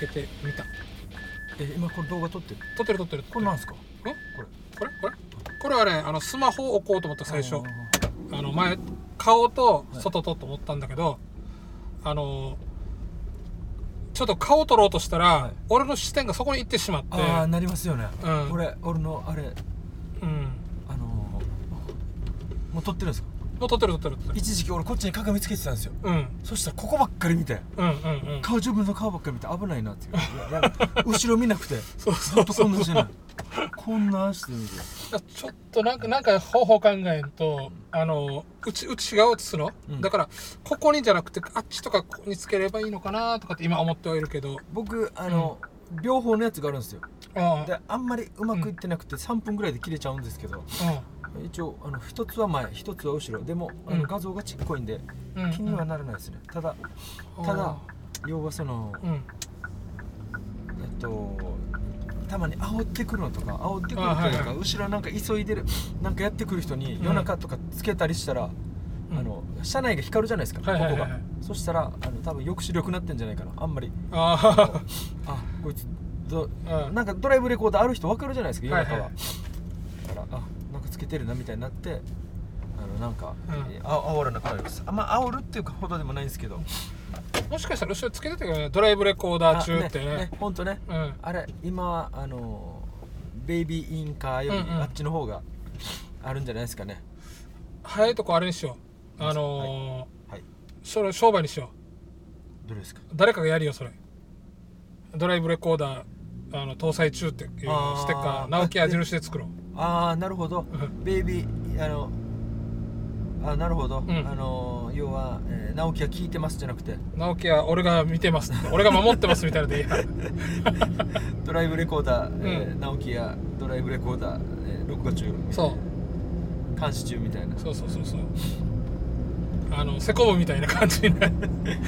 けてみた。え今これ動画撮ってる？撮ってる撮ってる。これなんですか？え？これ。これ？これ？これはねあのスマホを置こうと思った最初あの前顔と外とと思ったんだけど、あのちょっと顔撮ろうとしたら、はい。俺の視点がそこに行ってしまって。あーなりますよね、うん。これ俺のあれうん。あのーもう撮ってるんですか？撮ってる撮ってる撮ってる一時期俺こっちに鏡つけてたんですよ。うん。そしたらここばっかり見て。うんうんうん。顔自分の顔ばっかり見て危ないなっていう。いやいや後ろ見なくて。そうそう。そうこんなしてないこんなして見て。ちょっとなんかなんか方法考えんとあの内内側を映すの、うん。だからここにじゃなくてあっちとかここにつければいいのかなとかって今思ってはいるけど。僕あの、両方のやつがあるんですよ。あであんまりうまくいってなくて3分ぐらいで切れちゃうんですけど、一応あの一つは前一つは後ろ。でもあうんの画像がちっこいんで気にはならないですね、ただただ要はその、うん。えっとたまに煽ってくるのとか煽ってくるというか、後ろなんか急いでるなんかやってくる人にうん。夜中とかつけたりしたら、うん。あの車内が光るじゃないですか、ここが。そしたらあの多分抑止力なってんじゃないかなあんまり。ああこいつどなんかドライブレコーダーある人分かるじゃないですか夜中は、からあなんかつけてるなみたいになってあのなんか、うん。えあ煽らなくなりますあんまあ煽るっていうかほどでもないんですけど。もしかしたら後ろつけてたよね。ドライブレコーダー中ってね。あねほんとね。うん。あれ今はあのベイビーインカーよりうんうん。あっちの方があるんじゃないですかね、早いとこあれにしよう。あのーはい。それ商売にしよどれですか？う誰かがやるよそれ。ドライブレコーダーあの搭載中っていうあー。ステッカー。直木矢印で作ろうああなるほど。うん。ベイビーあのあなるほど、ん。あの要は、えー直樹が聞いてますじゃなくて。直樹は俺が見てます。っ て俺が守ってますみたいなのでいいや。ドライブレコーダー、えーうん。直樹がドライブレコーダー、えー録画中。そう。監視中みたいな。そうそうそうそう。あのセコムみたいな感じになる。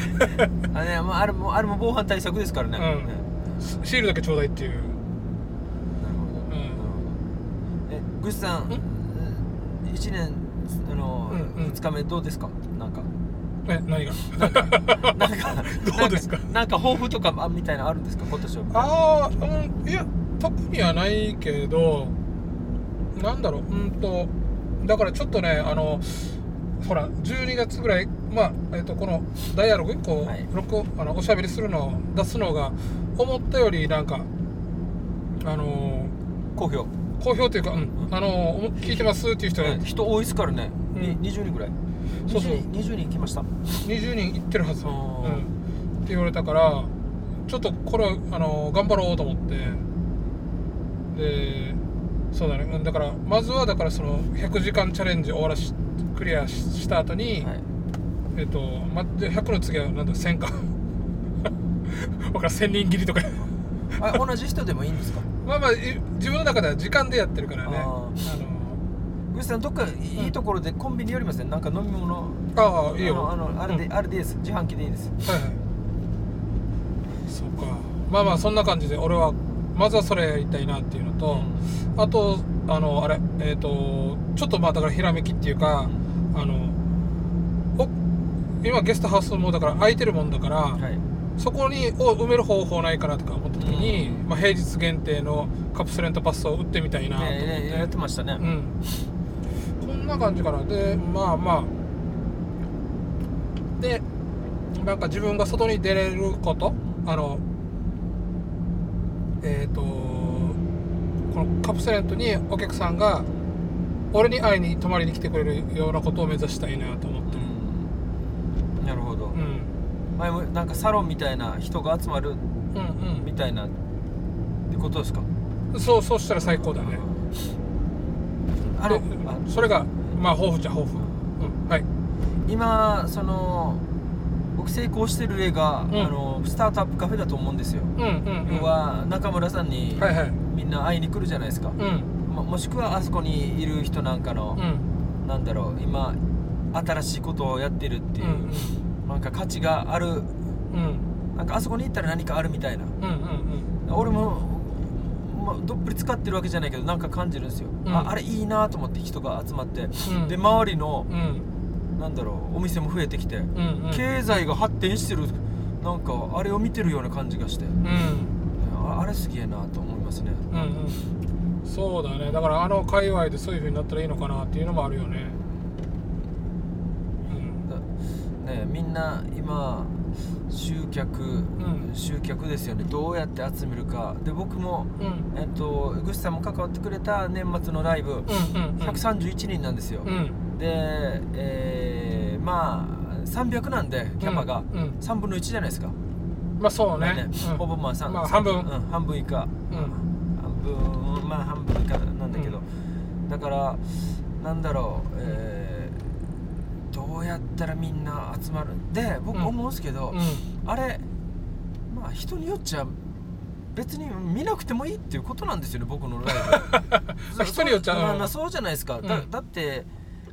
あね、まあ、あれもあれも防犯対策ですからね、うん。ねシールだけちょうだいっていうなるほど、んなるほどえグッさんん1年あの、うんうん。2日目どうですか？なんか。え何が？なんか どうですか？なんか抱負とかあみたいなのあるんですか？今年は。ああうんいや特にはないけどなんだろううんとだからちょっとねあのほら12月ぐらいまあ、えっとこのダイアログこう、はい。録音あのおしゃべりするのを出すのが思ったよりなんかあの好評、好評というか、うん、あの聞いてますっていう人がね人多いですからね、うん。に20人ぐらい。そうそう。20人20人来ました。20人いってるはず、うん、って言われたからちょっとこれあの頑張ろうと思って。でそうだね。うんだからまずはだからその100時間チャレンジ終わらしクリアしした後に、はい。えっとまで100の次はなんだ1000か。僕から1000人切りとかあ同じ人でもいいんですか？まあまあい自分の中では時間でやってるからね。あのグッさんどっかいいところでコンビニ寄りません？なんか飲み物？ああいいよ。あのあれで、うん。あれでいいです。自販機でいいです。はいはい。そうか。まあまあそんな感じで俺はまずはそれやりたいなっていうのと、あとあのあれえっ、とちょっとまあだからひらめきっていうか、あのお今ゲストハウスもだから空いてるもんだから、はいそこにを埋める方法ないかなとか思った時に、うん。まあ、平日限定のカプセルレントパスを売ってみたいなと思って、ねねやってましたね、うん。こんな感じかな。でまあまあ。でなんか自分が外に出れること？あのえっ、とこのカプセルレントにお客さんが俺に会いに泊まりに来てくれるようなことを目指したいなと思ってるうんなるほど、うん前もなんかサロンみたいな人が集まるうんみたいなってことですか？うんそうそうしたら最高だね。あのであそれがまあ豊富じゃ豊富。うんはい。今その僕成功してる例が、うん。あのスタートアップカフェだと思うんですよ、うんうんうん。要は中村さんにはいはい。みんな会いに来るじゃないですか、うん。ももしくはあそこにいる人なんかのう、ん。なんだろう今新しいことをやってるっていう、うんなんか価値がある。うん。なんかあそこに行ったら何かあるみたいな。うんうんうん。俺も、まあ、どっぷり使ってるわけじゃないけどなんか感じるんですよ、うん。ああれいいなと思って人が集まって、うん。で周りのうん。なんだろうお店も増えてきて、うんうん。経済が発展してるなんかあれを見てるような感じがして。うん。ああれすげえなと思いますね、うんうん。そうだね。だからあの界隈でそういう風になったらいいのかなっていうのもあるよねうんだねみんな今集客、ん。集客ですよね。どうやって集めるか。で僕もうん。えっとグッさんも関わってくれた年末のライブ、うんうん131人なんですよ、うん。で、えーまあ300なんでキャパが。うん。うん。3分の1じゃないですか、まあそうね。うん。ほぼまあ3、まあ半分。うん、半分以下、うん。半分まあ半分以下なんだけど、だからなんだろう、えやったらみんな集まるで僕うん。思うんですけど、うん。あれまあ人によっちゃ別に見なくてもいいっていうことなんですよね僕のライブ。まあ人によっちゃまあそうじゃないですか、だうん。だって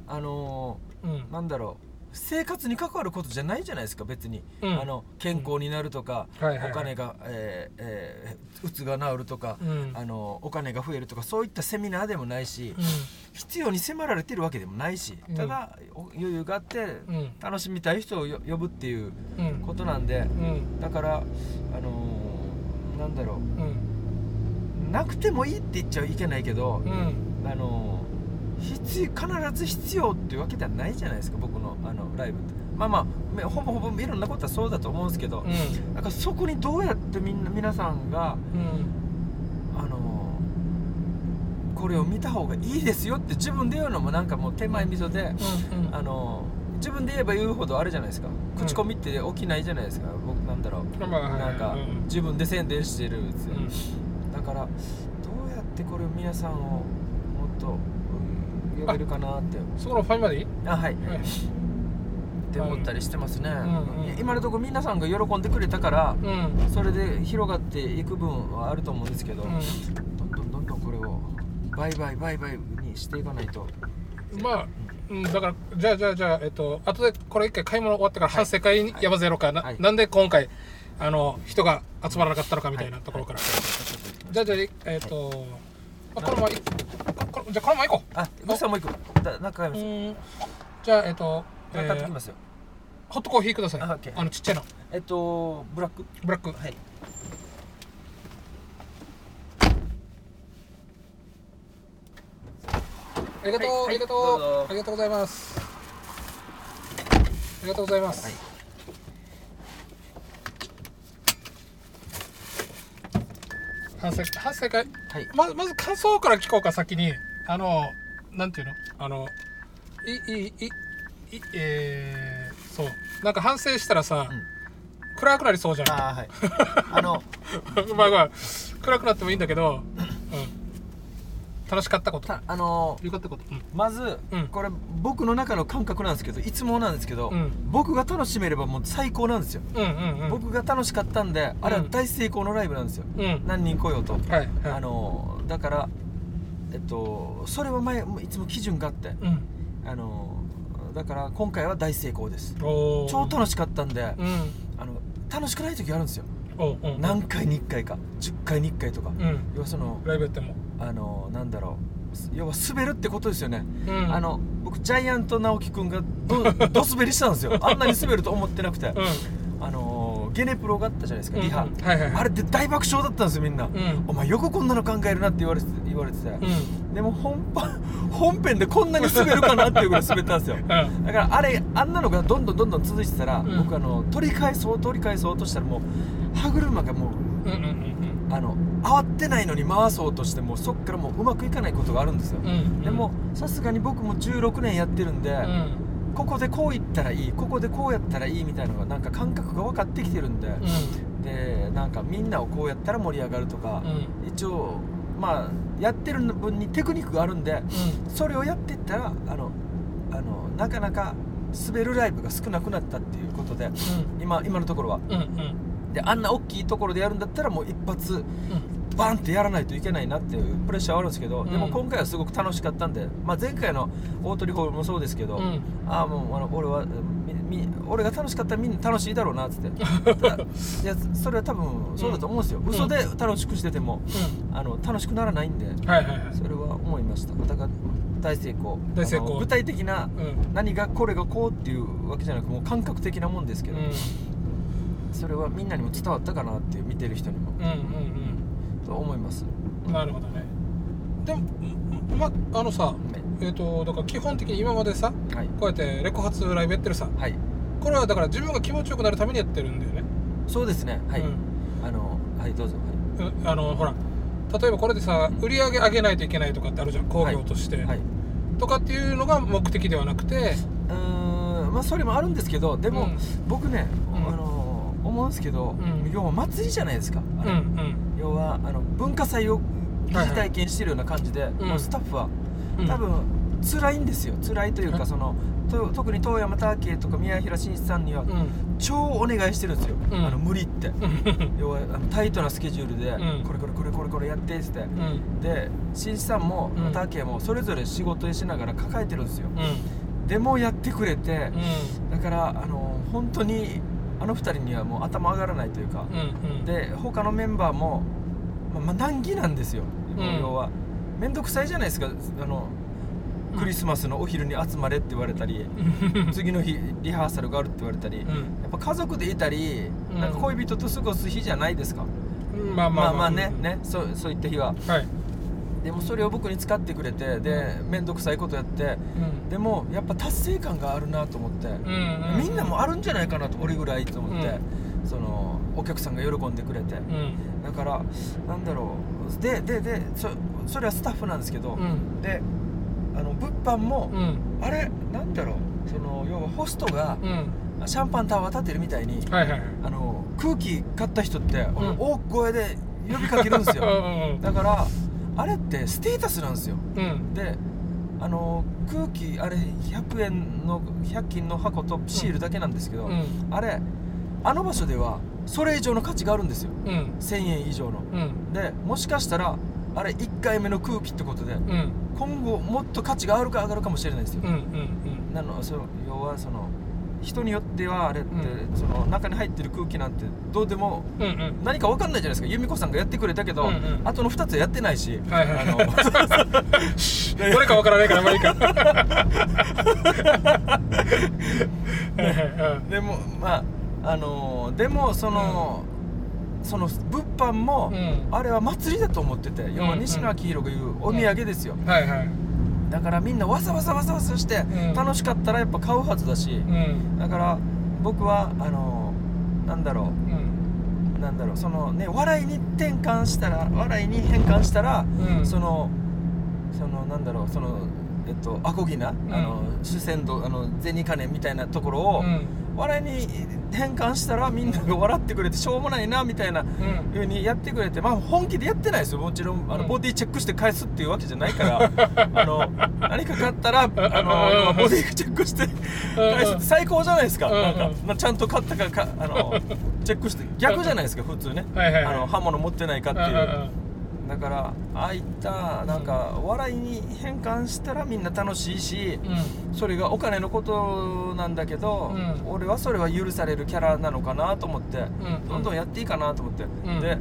あのうん。ーなんだろう生活に関わることじゃないじゃないですか別に、うん。あの健康になるとか、はいはいはい。お金が、えーえーうつが治るとか、うん。あのお金が増えるとかそういったセミナーでもないし、うん。必要に迫られてるわけでもないし、うん。ただお余裕があってうん。楽しみたい人をよ呼ぶっていううん。ことなんでうん。だからあのーなんだろう。ん。うなくてもいいって言っちゃいけないけど、うん。あのー必要必ず必要っていうわけではないじゃないですか僕のあのライブって。まあまあめほぼほぼいろんなことはそうだと思うんですけど、うん。だからそこにどうやってみんな皆さんがうん。あのこれを見た方がいいですよって自分で言うのもなんかもう手前味噌で、うんうん。あの自分で言えば言うほどあれじゃないですか。口コミって起きないじゃないですか、僕なんだろう。なんかうん。自分で宣伝してるんですよ、うん。だからどうやってこれを皆さんをもっとうん呼べるかなって。そこのファインまでいい？あはい、はい。って思ったりしてますね、んうん。いや今のところ皆さんが喜んでくれたからうん。それで広がっていく分はあると思うんですけど、うどんどんどんどんこれを売買売買にしていかないと。んまあうん。だからじゃあじゃあじゃあえっと後でこれ一回買い物終わってから反省会にやばゼロかな？はい。なんで今回あの人が集まらなかったのかみたいなところから。はい。じゃあじゃあえっとあこのままいこじゃあこのまま行こあグッさんも行く。だなんか買いうますうん。じゃあえっとえー買ってきますよ。ホットコーヒーください。あオッケーあのちっちゃいの。えっとブラック。ブラック。はい。ありがとう、はいありがとう。どうぞ。ありがとうございます。ありがとうございます、はい反省反省会はい。まずまず感想から聞こうか先に。あのなんていうの？あのいいいいいえー、そう。なんか反省したらさ、うん。暗くなりそうじゃん。あーはい。あの まあまあ暗くなってもいいんだけど、うん、楽しかったこと。たあのよかったこと。うん。まず、うん。これ僕の中の感覚なんですけどいつもなんですけど、うん。僕が楽しめればもう最高なんですよ、うんうんうん。僕が楽しかったんであれはうん大成功のライブなんですよ、うん。何人来ようと、はいはい。あのだからえっとそれは前いつも基準があってうん。あのだから今回は大成功です。おー。超楽しかったんで、うん。あの楽しくない時あるんですよ。おうおう何回に1回か10回に1回とか、うん。要はそのライブやってもあのなんだろう。要は滑るってことですよね、うん。あの僕ジャイアント直樹くんがどど滑りしたんですよ。あんなに滑ると思ってなくて、うん。あのゲネプロがあったじゃないですかリハ、あれで大爆笑だったんですよみんな、うん。お前よくこんなの考えるなって言われて言われてて、うん。でも本番 本編でこんなに滑るかなっていうぐらい滑ったんですよ。うん。だからあれあんなのがどんどんどんどん続いてたら、うん。僕あの取り返そう取り返そうとしたらもう歯車がもううんうんうんあの慌てないのに回そうとしてもそっからもううまくいかないことがあるんですよ、うんでもさすがに僕も16年やってるんで、うんここでこう言ったらいいここでこうやったらいいみたいなのがなんか感覚が分かってきてるんで、うんでなんかみんなをこうやったら盛り上がるとか、うん一応まあやってる分にテクニックがあるんでそれをやっていったらあのあのなかなか滑るライブが少なくなったっていうことで今今のところはうんうんであんな大きいところでやるんだったらもう一発バンってやらないといけないなっていうプレッシャーはあるんですけど、うん。でも今回はすごく楽しかったんで、まあ、前回の大鳥ホールもそうですけど、うん。ああもうあの俺はみみ俺が楽しかったらみんな楽しいだろうなっつって。いやそれは多分そうだと思うんですよ、ん。嘘で楽しくしててもあの楽しくならないんでうんはいはいはい。それは思いました。だから大成功。大成功。具体的なうん。何がこれがこうっていうわけじゃなくもう感覚的なもんですけど、うんそれはみんなにも伝わったかなっていう見てる人にもうんうんと思います。うんなるほどね。でもまあのさえっ、とだから基本的に今までさはい。こうやってレコ発ライブやってるさはい。これはだから自分が気持ちよくなるためにやってるんだよね。そうですね。はい、うん。あのはいどうぞ。はい。うんあのほら例えばこれでさ売り上げ上げないといけないとかってあるじゃん工業として、はい。とかっていうのが目的ではなくて。うーんまあそれもあるんですけどでも、うん。僕ね、思うんですけど、うん。要は祭りじゃないですか、うんうん。要はあの文化祭を疑似体験してるような感じで、うん。もうスタッフはうん。多分辛いんですよ。辛いというはいかそのと特に遠山武とか宮平真一さんにはうん。超お願いしてるんですよ、うん。あの無理って。う ん要はタイトなスケジュールで、うん。これこれこれこれこれやってって、うん。で真一さんもうん。武もそれぞれ仕事しながら抱えてるんですよ。うん。でもやってくれて、うだからあの本当にあの二人にはもう頭上がらないというか、んうん。で他のメンバーも、まあ、まあ難儀なんですよ、うん。要は。面倒くさいじゃないですかあのうん。クリスマスのお昼に集まれって言われたり、う ん次の日リハーサルがあるって言われたり、やうん。っぱ家族でいたり、うん。なんか恋人と過ごす日じゃないですか、まあまあ。まあまあねねそうそういった日は。はいでもそれを僕に使ってくれてで面倒くさいことやってうん。でもやっぱ達成感があるなと思って、うんうんみんなもあるんじゃないかなと俺ぐらいと思って、そのお客さんが喜んでくれて、うん。だからなんだろう。でででそそれはスタッフなんですけど、うん。であの物販も、うん。あれなんだろう。その要はホストがうん。シャンパンタワー立てるみたいに、はいはいあの空気買った人って、ん。大声で呼びかけるんですよ。うん。だからあれってステータスなんですよ。うん。であの空気あれ100円の100均の箱とシールだけなんですけど、うん。あれあの場所ではそれ以上の価値があるんですよ。うん。1000円以上の。うん。でもしかしたらあれ1回目の空気ってことでうん。今後もっと価値があるか上がるかもしれないですよ、うんうん。なのその要はその人によってはあれって、うその中に入ってる空気なんてどうでもうんうん。うん何か分かんないじゃないですか。由美子さんがやってくれたけど、うんうん。あとの2つはやってないし、はいはいはい。あの どれかわからないから まあいいかでもまああのでもその、その物販も、うん。あれは祭りだと思ってて要は西野昭弘が言うお土産ですよ、うんはいはいだからみんなわざわざわざわざしてうん。楽しかったらやっぱ買うはずだし、うん。だから僕はあのなんだろう。なんだろう。そのね笑いに転換したら笑いに変換したら、うん。そのそのなんだろう。そのえっとアコギな、あの主戦度あの銭金みたいなところを、うん。笑いに変換したらみんなが笑ってくれてしょうもないなみたいなうん。風にやってくれてまあ本気でやってないですよ。もちろんあのうん。ボディチェックして返すっていうわけじゃないから あの何か買ったらあのボディチェックして返すって最高じゃないですか。うん。なんかまあちゃんと買ったかかあのチェックして逆じゃないですか普通ね。はいはいはい。あの刃物持ってないかってう。んうんいうだからああいったなんか笑いに変換したらみんな楽しいしうん。それがお金のことなんだけど、うん。俺はそれは許されるキャラなのかなと思って、うん。どんどんやっていいかなと思って、ん。で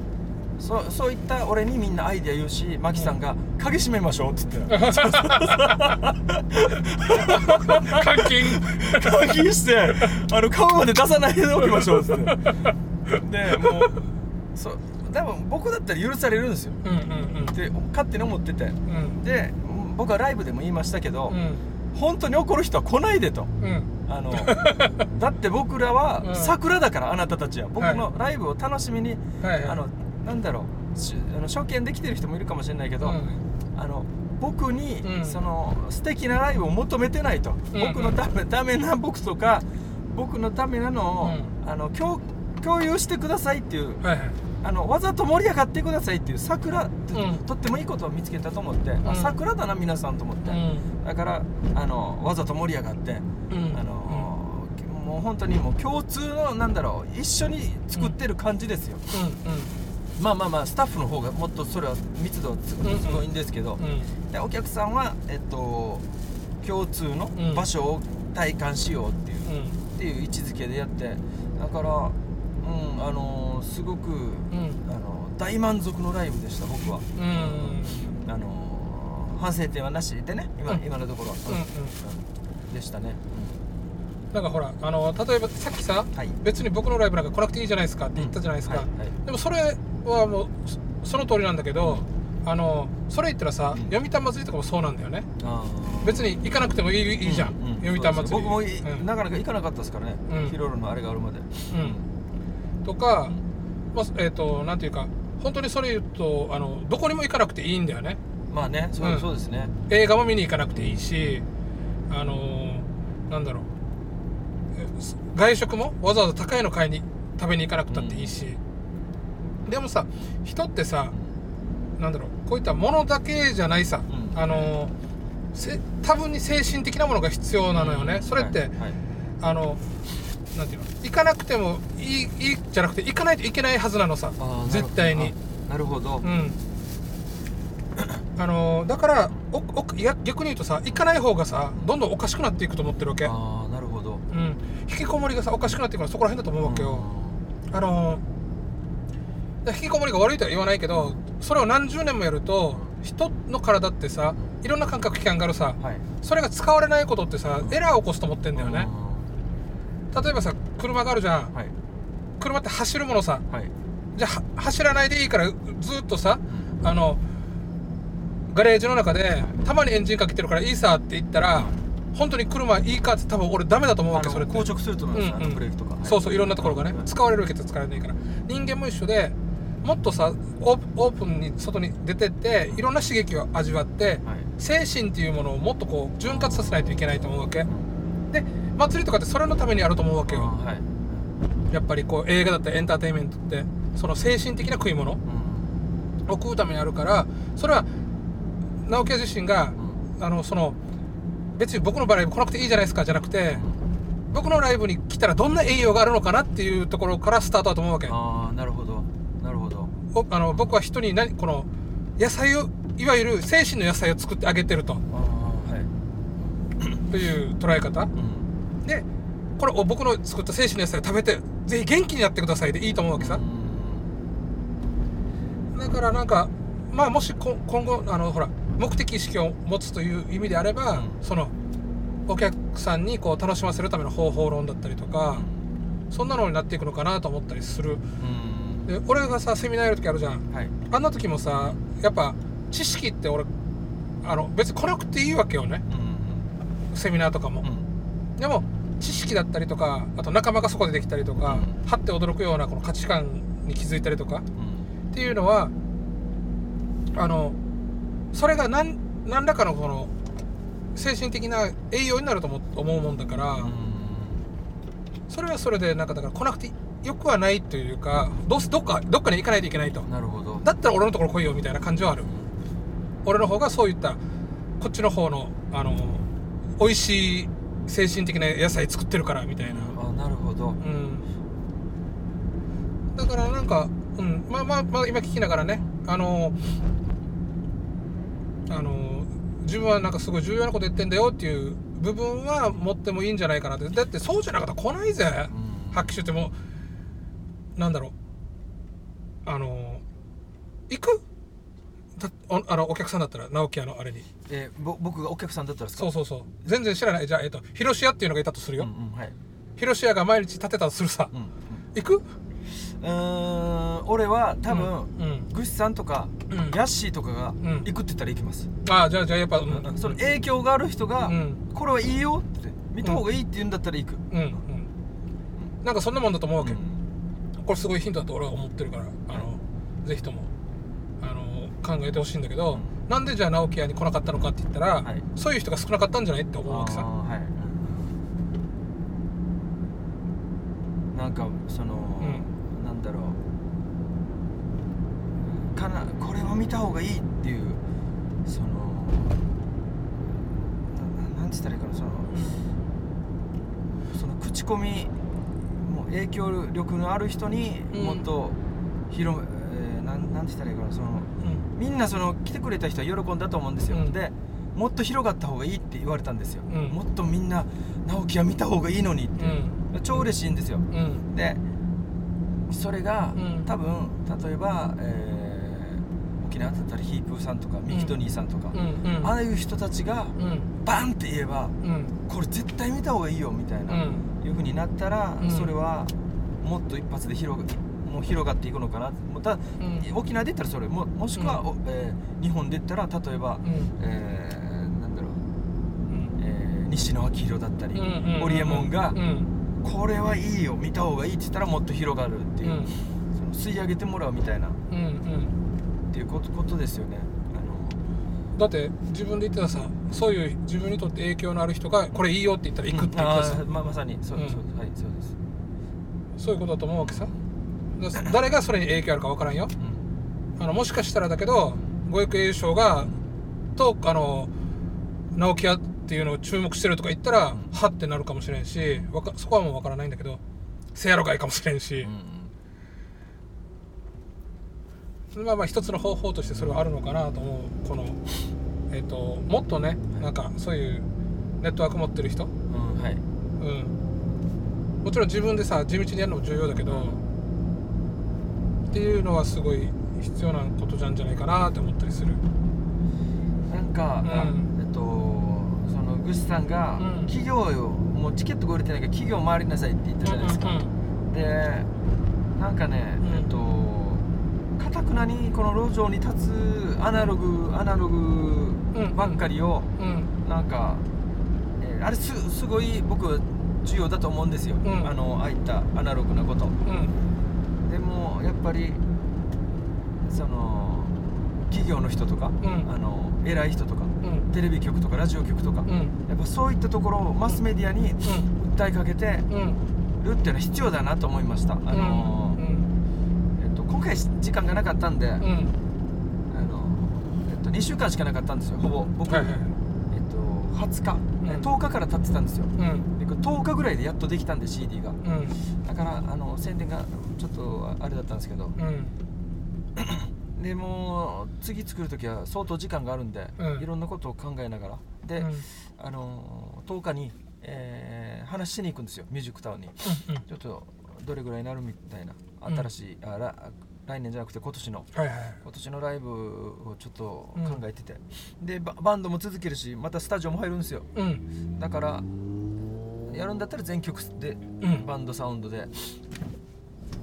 そそういった俺にみんなアイデア言うしマキさんが「鍵閉めましょう」っつって。監禁鍵してあの顔まで出さないでおきましょうっつって。でもうそう多分僕だったら許されるんですよ。うんうんって勝手に思ってて。うん。で僕はライブでも言いましたけど、うん。本当に怒る人は来ないでと。うん。あの だって僕らはうん。桜だから、あなたたちは。僕のライブを楽しみに、はいはい。あのなんだろうしあの初見できてる人もいるかもしれないけど、うん。あの僕に、うん。その素敵なライブを求めてないと、うん。僕のためダメな僕とか僕のためなのを、あの共共有してくださいっていうはいはいあのわざと盛り上がってくださいっていう桜うん。とってもいいことを見つけたと思って、ん。あ桜だな皆さんと思って、うん。だからあのわざと盛り上がって。うん。あのもう本当にもう共通のなんだろう一緒に作ってる感じですよ、うん。まあまあまあスタッフの方がもっとそれは密度はすごいん。ですけど、でお客さんはえっと共通のうん。場所を体感しようっていう、うん。っていう位置づけでやってだからうんあのーすごく、うん。あの大満足のライブでした僕は。うん。あのー反省点はなしでね今,、うん。今のところは、うん。うんうん。でしたね、なんかほらあの例えばさっきさ、はい。別に僕のライブなんか来なくていいじゃないですかって言ったじゃないですか、はいはい。でもそれはもうそその通りなんだけど、あのそれ言ったらさ、うん。読谷祭りとかもそうなんだよね。別に行かなくてもいいいいじゃん、うう読谷祭り。僕もい、うん。なかなか行かなかったですからね、うん。ヒロロのあれがあるまで。うんとか、まあえっ、となんていうか本当にそれ言うとあのどこにも行かなくていいんだよね。まあねそう,、うん。そうですね。映画も見に行かなくていいしあのーなんだろう。え外食もわざわざ高いの買いに食べに行かなくたっていいし、でもさ人ってさなんだろうこういったものだけじゃないさ、うん。あの多分に精神的なものが必要なのよね、それって、はいはい。あのなんていうの？行かなくてもいいいいじゃなくて行かないといけないはずなのさ。絶対に。あなるほど、うん。あのだからおおいや逆に言うとさ行かない方がさどんどんおかしくなっていくと思ってるわけ、ああなるほど。うん、引きこもりがさおかしくなっていくのはそこら辺だと思うわけよ、あの引きこもりが悪いとは言わないけどそれを何十年もやると人の体ってさいろんな感覚器官があるさはい。それが使われないことってさエラーを起こすと思ってんだよね例えばさ車があるじゃん。はい。車って走るものさ。はい。じゃあは走らないでいいからずっとさあのガレージの中でたまにエンジンかけてるからいいさって言ったら本当に車いいかって多分俺ダメだと思うわけあそれ硬直すると思います、うんうん。ブレーキとか、はい。そうそういろんなところがね。はい使われるわけと使われないから。人間も一緒でもっとさオープオープンに外に出てっていろんな刺激を味わってはい。精神っていうものをもっとこう潤滑させないといけないと思うわけ。で祭りとかってそれのためにあると思うわけよ。はい。やっぱりこう映画だったりエンターテインメントってその精神的な食い物うん。を食うためにあるからそれは直樹自身がうん。あのその別に僕のライブ来なくていいじゃないですかじゃなくて僕のライブに来たらどんな栄養があるのかなっていうところからスタートだと思うわけああなるほど。なるほど。おあの僕は人に何この野菜をいわゆる精神の野菜を作ってあげてると。ああはい。という捉え方。うんでこれを僕の作った精神の野菜を食べてぜひ元気になってくださいでいいと思うわけさ。だからなんかまあもしこ今後あのほら目的意識を持つという意味であれば、うん。そのお客さんにこう楽しませるための方法論だったりとか、そんなのになっていくのかなと思ったりする。うん。で俺がさセミナーやる時あるじゃん。はい。あんな時もさやっぱ知識って俺あの別に来なくていいわけよね。うん。セミナーとかも、うん。でも知識だったりとかあと仲間がそこでできたりとか、うん。はって驚くようなこの価値観に気づいたりとかうん。っていうのはあのそれが何何らかのこの精神的な栄養になると思思うもんだから、うん。それはそれでなんかだから来なくてよくはないというかどうせどっかどっかに行かないといけないと。なるほど。だったら俺のところ来いよみたいな感じはある。俺の方がそういったこっちの方のあの美味しい精神的な野菜作ってるからみたいな。あなるほど。うん。だからなんか、うん、まあまあまあ今聞きながらね。あのあの自分はなんかすごい重要なこと言ってんだよっていう部分は持ってもいいんじゃないかなって。だってそうじゃなかったら来ないぜ。うん。発揮してもなんだろう。あの行く？だおあのお客さんだったら直樹屋のあれにえーぼ僕がお客さんだったらですか？そうそうそう。全然知らない。じゃあ、えっと、広島っていうのがいたとするよ、うんうんはい。広島が毎日立てたとするさ。うん行く？うん俺は多分、うんうん。グッシさんとか、うん。ヤッシーとかがん。行くって言ったら行きます、ああじゃあじゃあやっぱうん。その影響がある人が、うん。これはいいよって見た方がいいって言うんだったら行く、うんうん。なんかそんなもんだと思うわけ、うん。これすごいヒントだと俺は思ってるからあの、ぜひとも考えてほしいんだけど、うん。なんでじゃあ直樹屋に来なかったのかって言ったら、はい。そういう人が少なかったんじゃないって思うわけさ。はい、なんかその、ん。なんだろう。かなこれを見た方がいいっていうそのななんつったらいいかなそのその口コミもう影響力のある人にうん。もっと広め、えーなんなんて言ったらいいかなそのうんみんなその来てくれた人は喜んだと思うんですよ、うん。でもっと広がった方がいいって言われたんですよ、うん。もっとみんな直樹は見た方がいいのにって、うん。超嬉しいんですよ。うん。でそれが、うん。多分例えば、えー沖縄だったらヒープーさんとかミキトニーさんとか、ああいう人たちがうん。バンって言えばうん。これ絶対見た方がいいよみたいな、うん。いう風になったら、うん。それはもっと一発で広がもう広がっていくのかな。もうたうん。沖縄で言ったらそれ。ももしくは、うん。おえー日本で言ったら例えば、うん。えーなんだろう、うん。えー西野昭弘だったり、うんうんホリエモンが、うん。これはいいよ見た方がいいって言ったらもっと広がるっていう、うん。その吸い上げてもらうみたいな。っうんうん。ていうことですよね。あだって自分で言ってたさそういう自分にとって影響のある人がこれいいよって言ったらの行くって言ってたさ。あーままさに。そうです、うん。そうですはいそうです、そういうことだと思うわけさ。だ誰がそれに影響あるか分からんよ。あのもしかしたらだけど五育栄誉賞がとあの直木屋っていうのを注目してるとか言ったら、うん。はってなるかもしれんしわかそこはもう分からないんだけどせやろがいかもしれんし。うん、うん。まあまあ一つの方法としてそれはあるのかなと思うこの えっ、ともっとねなんかそういうネットワーク持ってる人。うんうんはい。うん。もちろん自分でさ地道にやるのも重要だけどっていうのはすごい必要なことじゃんじゃないかなって思ったりする。なんか、うん。あえっとそのグスさんが、うん。企業をもうチケットが売れてないから企業回りなさいって言ったじゃないですか、うんでなんかね、うん。えっとかたくなにこの路上に立つアナログアナログうん。ばっかりを、うん。うんなんか、えーあれすすごい僕は重要だと思うんですよ、うん。あのああいったアナログなことやっぱりその企業の人とか、うん。あの偉い人とかうん。テレビ局とかラジオ局とか、うん。やっぱそういったところをマスメディアに訴えかけてうん。るっていうのは必要だなと思いました、あのうん。えっと、今回時間がなかったんで、うん。あのえっと、2週間しかなかったんですよほぼ。僕、はいはいえっと、20日、うん。え10日から経ってたんですよ。うん。でこれ10日ぐらいでやっとできたんで CD が。うん。だからあの宣伝がちょっとあれだったんですけど。うん。でもう次作る時は相当時間があるんで、うん。いろんなことを考えながら。で、うん。あの10日に、えー話しに行くんですよミュージックタウンに。うんちょっとどれぐらいになるみたいな。うん新しい、あら来年じゃなくて今年の。はいはい今年のライブをちょっと考えてて、でババンドも続けるしまたスタジオも入るんですよ。うん。だからやるんだったら全曲でうん。バンドサウンドで、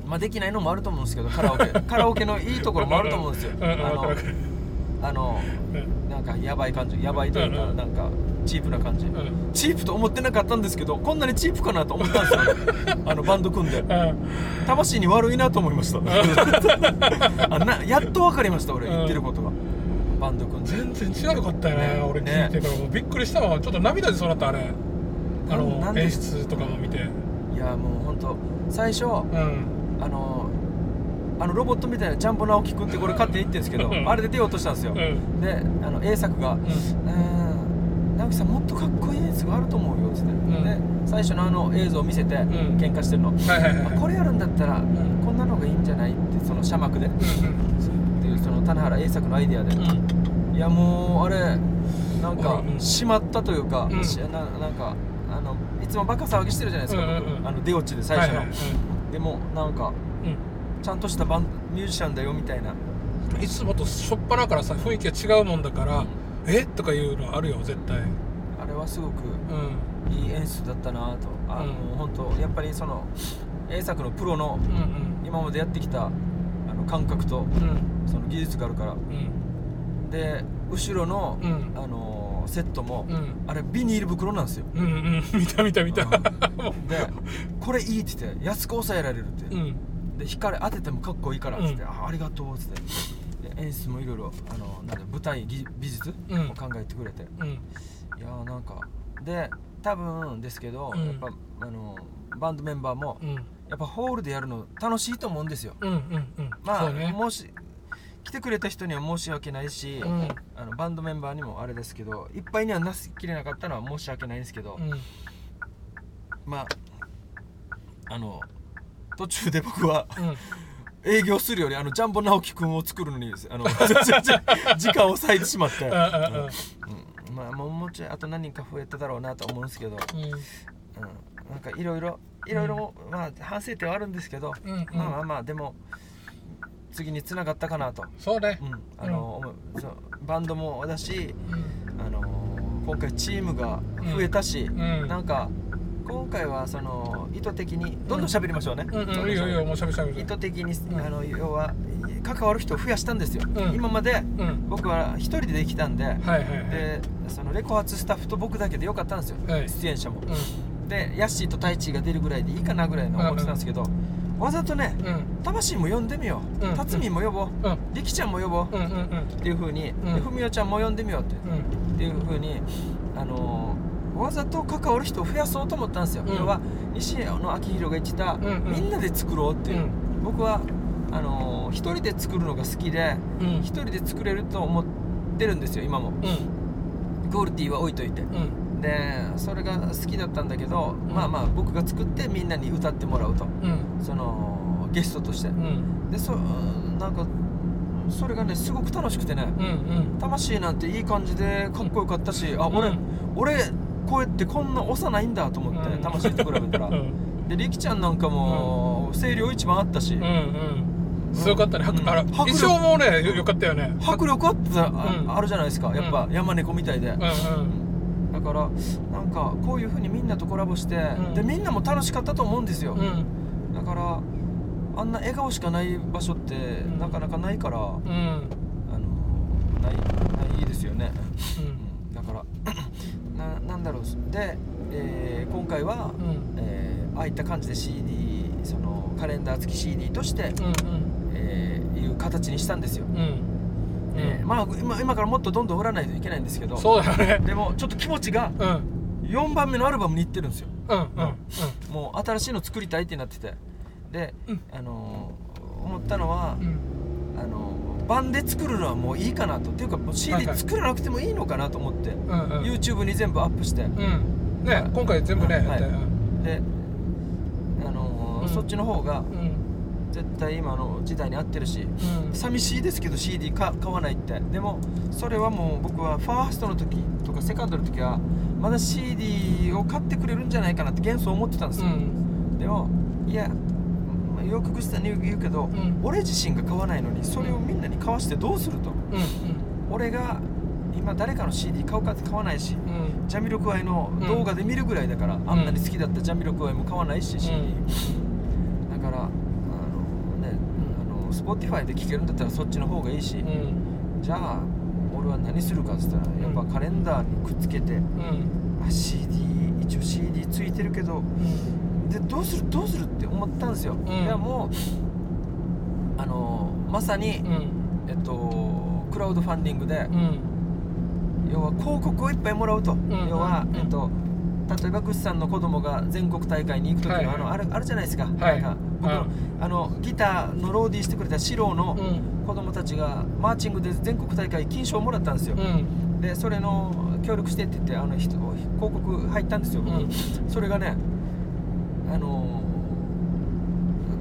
まあできないのもあると思うんですけどカラオケ。カラオケのいいところもあると思うんですよ。あのあのうん。なんかやばい感じ。やばいというか、なんかチープな感じ、うん。チープと思ってなかったんですけどこんなにチープかなと思ったんですよ。あのバンド組んで。うん。魂に悪いなと思いました。あなやっと分かりました俺うん。言ってることが、バンド組んで。全然違うかったよねね。俺聞いてから。もうびっくりしたわ。ちょっと涙でそうなったあれ。あの演出とかも見て。いやもう本当最初うんあのあのロボットみたいなジャンボ直樹君ってこれ勝手に言ってるんですけどうん。あれで出ようとしたんですよ、うん。であの A 作がうん「うーん直樹さんもっとかっこいいやつがあると思うよ」っつって、ん。で最初のあの映像を見せて、ん。喧嘩してるの、はいはいはい。あこれやるんだったら、ん。こんなのがいいんじゃないってその写幕で、っうん。ていうその棚原 A 作のアイデアで、いやもうあれなんかうん。しまったというか、うん。しななんかあのいつもバカ騒ぎしてるじゃないですか、僕。あの出落ちで最初の、はいはいでもなんかうん。うんちゃんとしたバンミュージシャンだよみたいな、いつもとしょっぱなからさ雰囲気が違うもんだから、え？とかいうのあるよ絶対。あれはすごくうん。いい演出だったなと。あの、うん本当やっぱりその A 作のプロのうん今までやってきたあの感覚とうんうん。その技術があるから。うん。で後ろの、うん。あのセットも、うん。あれビニール袋なんですよ。うんうん。見た見た見た。うん。でこれいいって言って安く抑えられるって、うん。で光当ててもかっこいいからっつって、うん。あありがとうっつって。で演出もいろいろあのなんだ舞台技美術うん。を考えてくれて、うん。いやーなんかで多分ですけど、うん。やっぱあのバンドメンバーも、うん。やっぱホールでやるの楽しいと思うんですよ。うんうんうん。まあ、ね。もし来てくれた人には申し訳ないし、うん。あのバンドメンバーにもあれですけどいっぱいにはなしきれなかったのは申し訳ないんですけど、うん。まああの途中で僕はうん。営業するよりあのジャンボ直樹君を作るのにあの 時間を割いてしまって、うんうんうん。うん。まあもうもうちょいあと何人か増えただろうなと思うんですけど、うん、なんかいろいろいろいろ、まあ、反省点はあるんですけど、うんうん。まあまあまあでも次につながったかなと、そうね。うん。あの思う。そう。バンドもだし、うん。あの今回チームが増えたし、うん。なんか今回はその意図的にどんどん喋りましょうね、うんうん。いいよいいよ。もうしゃべしゃべ意図的に、ん。あの要は関わる人を増やしたんですよ、うん。今までうん。僕は一人でできたんで、はいはいはい。でそのレコ発スタッフと僕だけでよかったんですよ、はい。出演者も、うでヤッシーとタイチーが出るぐらいでいいかなぐらいの思ってたんですけど、わざとね魂も呼んでみよう、うん。辰巳も呼ぼう、うん。りきちゃんも呼ぼう、うんうんうん。っていうふうに、ん。でふみおちゃんも呼んでみようって,、うん。っていうふうに、あのーわざと関わる人を増やそうと思ったんですよ、うん。要は西野の昭弘が言ってた、みんなで作ろうっていう、うん。僕はあのー一人で作るのが好きでうん。一人で作れると思ってるんですよ今も。うんクオリティは置いといて。うん。でそれが好きだったんだけど、ん。まあまあ僕が作ってみんなに歌ってもらうと。うん。そのゲストとして。うん。でそなんかそれがねすごく楽しくてね。うんうん。魂なんていい感じでかっこよかったしあ俺、うん。俺こうやってこんな幼いんだと思って、うん。魂と比べたら、うん。でりきちゃんなんかも声量一番あったし、うんうんすごかったね、はうん。あら衣装もねよよかったよね。迫力あったあ,、うん。あるじゃないですか。やっぱ、うん。山猫みたいで、うんうん。だからなんかこういう風にみんなとコラボして、うん。でみんなも楽しかったと思うんですよ、うん。だからあんな笑顔しかない場所ってん。なかなかないから、うん。あのないないですよね、うん。だから ななんだろう。で、えー今回は、うん。えーああいった感じで CD そのカレンダー付き CD として、うんえーいう形にしたんですよ、うん。うん。えーまあ今今からもっとどんどん売らないといけないんですけど。そうだよね。でもちょっと気持ちがうん。4番目のアルバムにいってるんですよ。うんうんもう新しいの作りたいってなってて。で、うん。あのー思ったのは、うん。あのー版で作るのはもういいかなと。っていうかもう CD 作らなくてもいいのかなと思って、うんうん YouTube に全部アップして、うん。ね今回全部ねはい。で、あのーうん。そっちの方がうん絶対今の時代に合ってるしうん。寂しいですけど CD か買わないって。でもそれはもう僕はファーストの時とかセカンドの時はまだ CD を買ってくれるんじゃないかなって幻想思ってたんですよ、うん。でもいやまあよくグスさんに言うけど、ん。俺自身が買わないのにそれをみんなに買わしてどうすると。うん俺が今誰かの CD 買うかって買わないしうん。うんジャミロクワイの動画で見るぐらいだから、あんなに好きだったジャミロクワイも買わないし CD、だから Spotify で聴けるんだったらそっちの方がいいし、うん。じゃあ俺は何するかっつったらやっぱカレンダーにくっつけて、うん。あ CD 一応 CD ついてるけどでどうするどうするって思ったんですよ、ん。いやもうあのまさに、うん。えっとクラウドファンディングで、うん。要は広告をいっぱいもらうと、ん。要は、うん。えっと例えばグッさんの子供が全国大会に行く時の、はいはい。あのあるあるじゃないですか,、はい。なんか僕の,、あのギターのローディーしてくれた四郎のうん。子供たちがマーチングで全国大会金賞をもらったんですよ、うん。でそれの協力してって言ってあの人広告入ったんですよ、それがねあの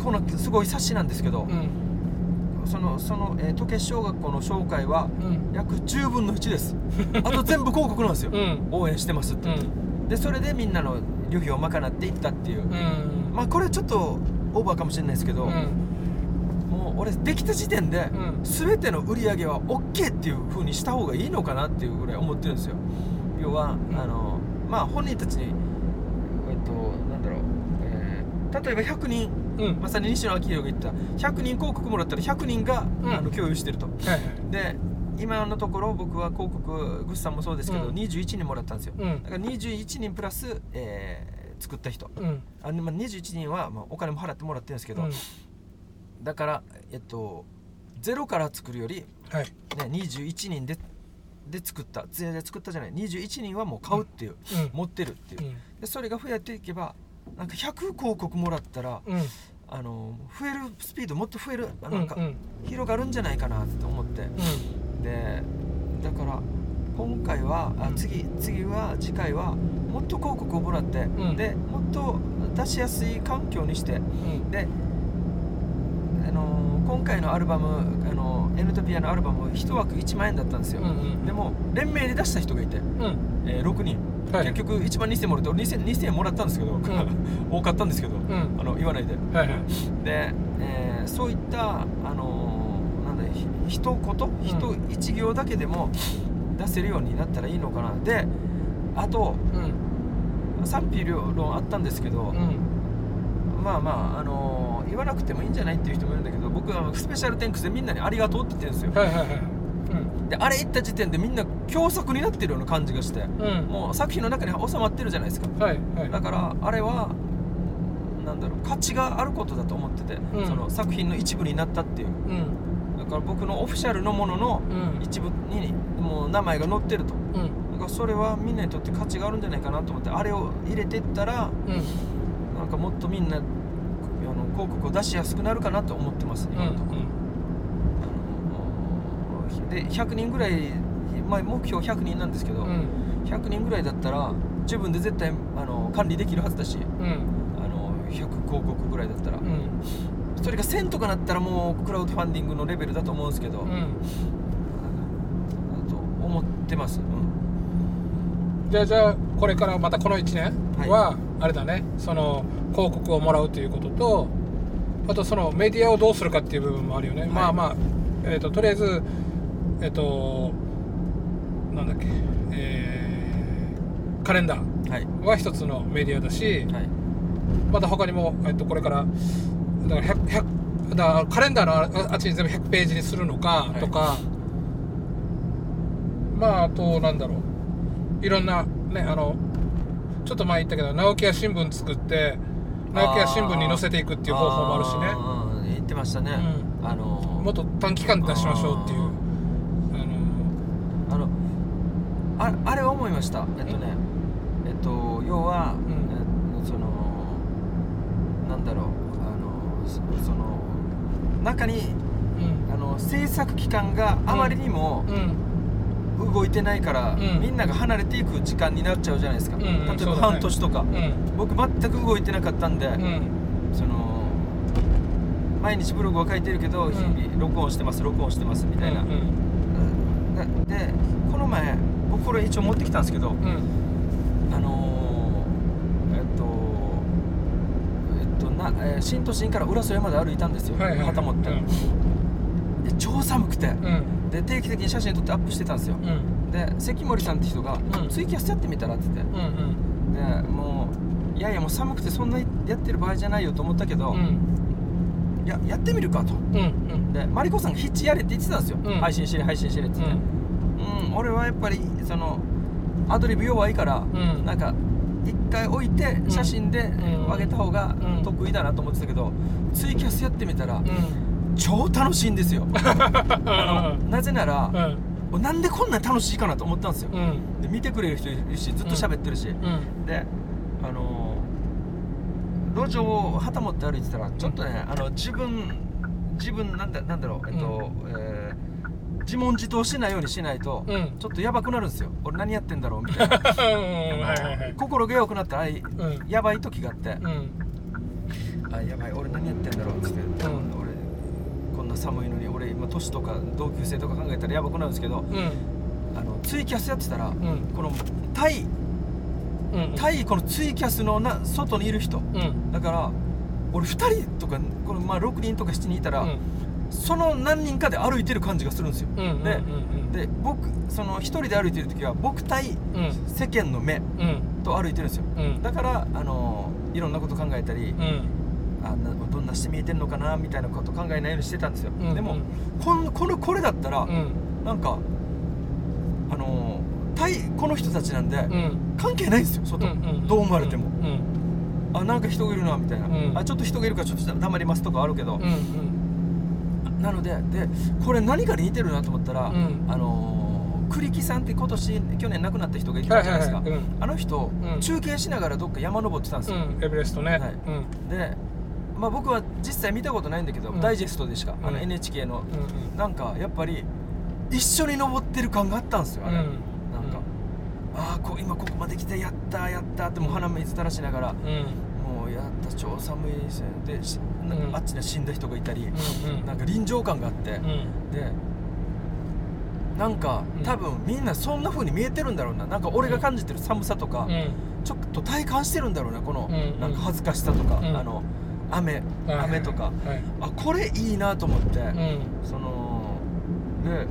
このすごい冊子なんですけど、うん。そのその、えー、時計小学校の紹介はうん。約10分の1です。あと全部広告なんですよ、うん。応援してますって。でそれでみんなの旅費を賄っていったっていう、うん。まあこれちょっとオーバーかもしれないですけど、うん。もう俺できた時点で、うん。全ての売り上げは OK っていう風にした方がいいのかなっていうぐらい思ってるんですよ。要は、うん。あのまあ本人たちにえっとなんだろう、えー例えば100人うん。まさに西野昭弘が言った100人広告もらったら100人が、うん。あの共有してると。はいはいで今のところ僕は広告グッさんもそうですけど、うん。21人もらったんですよ。うん。だから21人プラス、えー作った人。うん。あの、まあ、21人は、まあ、お金も払ってもらってるんですけど、うんだからえっとゼロから作るより、はい。ね、21人でで作った全で作ったじゃない。21人はもう買うっていう、うん。持ってるっていう、うん。でそれが増えていけばなんか100広告もらったら、うん。あの増えるスピードもっと増えるあなんか、うん。広がるんじゃないかなって思って、うん。でだから今回はあうん。次次は次回はもっと広告をもらって、ん。でもっと出しやすい環境にしてうん。で、あのー今回のアルバム、あの N トピアのアルバム1枠1万円だったんですよ、うんうんでも連名で出した人がいて、うん。えー6人、はい。結局1万2000円もらって俺 2000, 2000円もらったんですけど、多かったんですけど、うん。あの言わないで。はいはい。で、えーそういったあのーなんだひ一言一一行だけでも出せるようになったらいいのかな。であとうん。賛否両論あったんですけど、うん。まあまあ、あのー言わなくてもいいんじゃないっていう人もいるんだけど僕はスペシャルテンクスでみんなに「ありがとう」って言ってるんですよ。はいはいはいであれ言った時点でみんな共作になってるような感じがしてうん。うんもう作品の中に収まってるじゃないですか。はいはい。だからあれはなんだろう価値があることだと思ってて、うん。その作品の一部になったっていう。うん。だから僕のオフィシャルのもののうん。一部にもう名前が載ってると。うん。だからそれはみんなにとって価値があるんじゃないかなと思ってあれを入れてったらうん。なんかもっとみんなあの広告を出しやすくなるかなと思ってますうん今のところ、あので100人ぐらい、まあ、目標100人なんですけど、うん。100人ぐらいだったら自分で絶対あの管理できるはずだしうん。あの100広告ぐらいだったら、うん。それが1000とかなったらもうクラウドファンディングのレベルだと思うんですけど、うんってます、うん。じゃあじゃあこれからまたこの1年はあれだね。その広告をもらうということとあとそのメディアをどうするかっていう部分もあるよね、い。まあまあ、えー、ととりあえずえっ、となんだっけ。えーカレンダーはい。は一つのメディアだしはい。また他にも、えっとこれからだから100 100だからカレンダーのああっちに全部100ページにするのかいとか、まああとなんだろう。いろんなねあのちょっと前言ったけど直木屋新聞作って直木屋新聞に載せていくっていう方法もあるしね。言ってましたね、うん。あのもっと短期間で出しましょうっていう。あのあのああれは思いました。えっとねえっと要は、ん。えそのなんだろう。あのそその中にうん。あの制作期間があまりにもうん動いてないから、うん。みんなが離れていく時間になっちゃうじゃないですか、うんうん例えば半年とか、うん。僕全く動いてなかったんで、うん。その毎日ブログは書いてるけど、ん。日々録音してます録音してますみたいな、うんなでこの前僕これ一応持ってきたんですけどうん。あのーえっとえっとな、えー新都心から浦添まで歩いたんですよ、はいはいはい。旗持って、うんで超寒くて、うん。で定期的に写真撮ってアップしてたんですよ、うん。で関森さんって人が、うん。ツイキャスやってみたらって言って。うんうん。でもういやいやもう寒くてそんなやってる場合じゃないよと思ったけど、うん。いややってみるかと。うんうん。でマリコさんがヒッチやれって言ってたんですよ、うん。配信しれ配信しれって言って、うん。俺はやっぱりそのアドリブ弱いから、ん。なんか一回置いて写真でん。上げた方がうん。得意だなと思ってたけど、ツイキャスやってみたら、うん超楽しいんですよ。あのなぜなら、うん。なんでこんなに楽しいかなと思ったんですよ、うん。で見てくれる人いるしずっと喋ってるし、うん。であの路上を旗持って歩いてたらちょっとねあの自分自分なんだなんだろうえっと、えー自問自答しないようにしないと、うん。ちょっとやばくなるんですよ。俺何やってんだろうみたいな。心が弱くなったらうん。やばい時があって、うん。あやばい俺何やってんだろうっつって、ん。俺こんな寒いのに俺今年とか同級生とか考えたらやばくなるんですけどうん。あのツイキャスやってたら、ん。この対うん対このツイキャスのな外にいる人。うん。だから俺2人とかこのまあ6人とか7人いたら、うん。その何人かで歩いてる感じがするんですよ、でうんで僕その1人で歩いてる時は僕対うん。世間の目うん。と歩いてるんですよ。うん。だからあのいろんなこと考えたり、うん。あんなして見えてんのかなみたいなこと考えないようにしてたんですよ、うんでもこんこのこれだったら、うん。なんかあの対この人たちなんで、うん。関係ないんですよ外、うんどう思われても、うん。あなんか人がいるなみたいな、うん。あちょっと人がいるからちょっと黙りますとかあるけど、うんうん。なのででこれ何かに似てるなと思ったら、うん。あのー栗木さんって今年去年亡くなった人がいたじゃないですか、はいはいはい。あの人、うん。中継しながらどっか山登ってたんですよ、うん。エベレストね。はい。うん。で、まあ、僕は実際見たことないんだけど、うん。ダイジェストでしか、あのうん NHK の、うんなんかやっぱり一緒に登ってる感があったんですよあれ、うん。なんか、ああこう今ここまで来てやったやったってもう鼻水垂らしながら、うん。もうやった超寒いですねでしうん。あっちには死んだ人がいたり、うんうん。なんか臨場感があって、うん。でなんかうん。多分みんなそんな風に見えてるんだろうな。なんか俺が感じてる寒さとか、うん。ちょっと体感してるんだろうなこの、うん。なんか恥ずかしさとか、うん。あの雨、雨とか、はい。あこれいいなと思って、うん。そので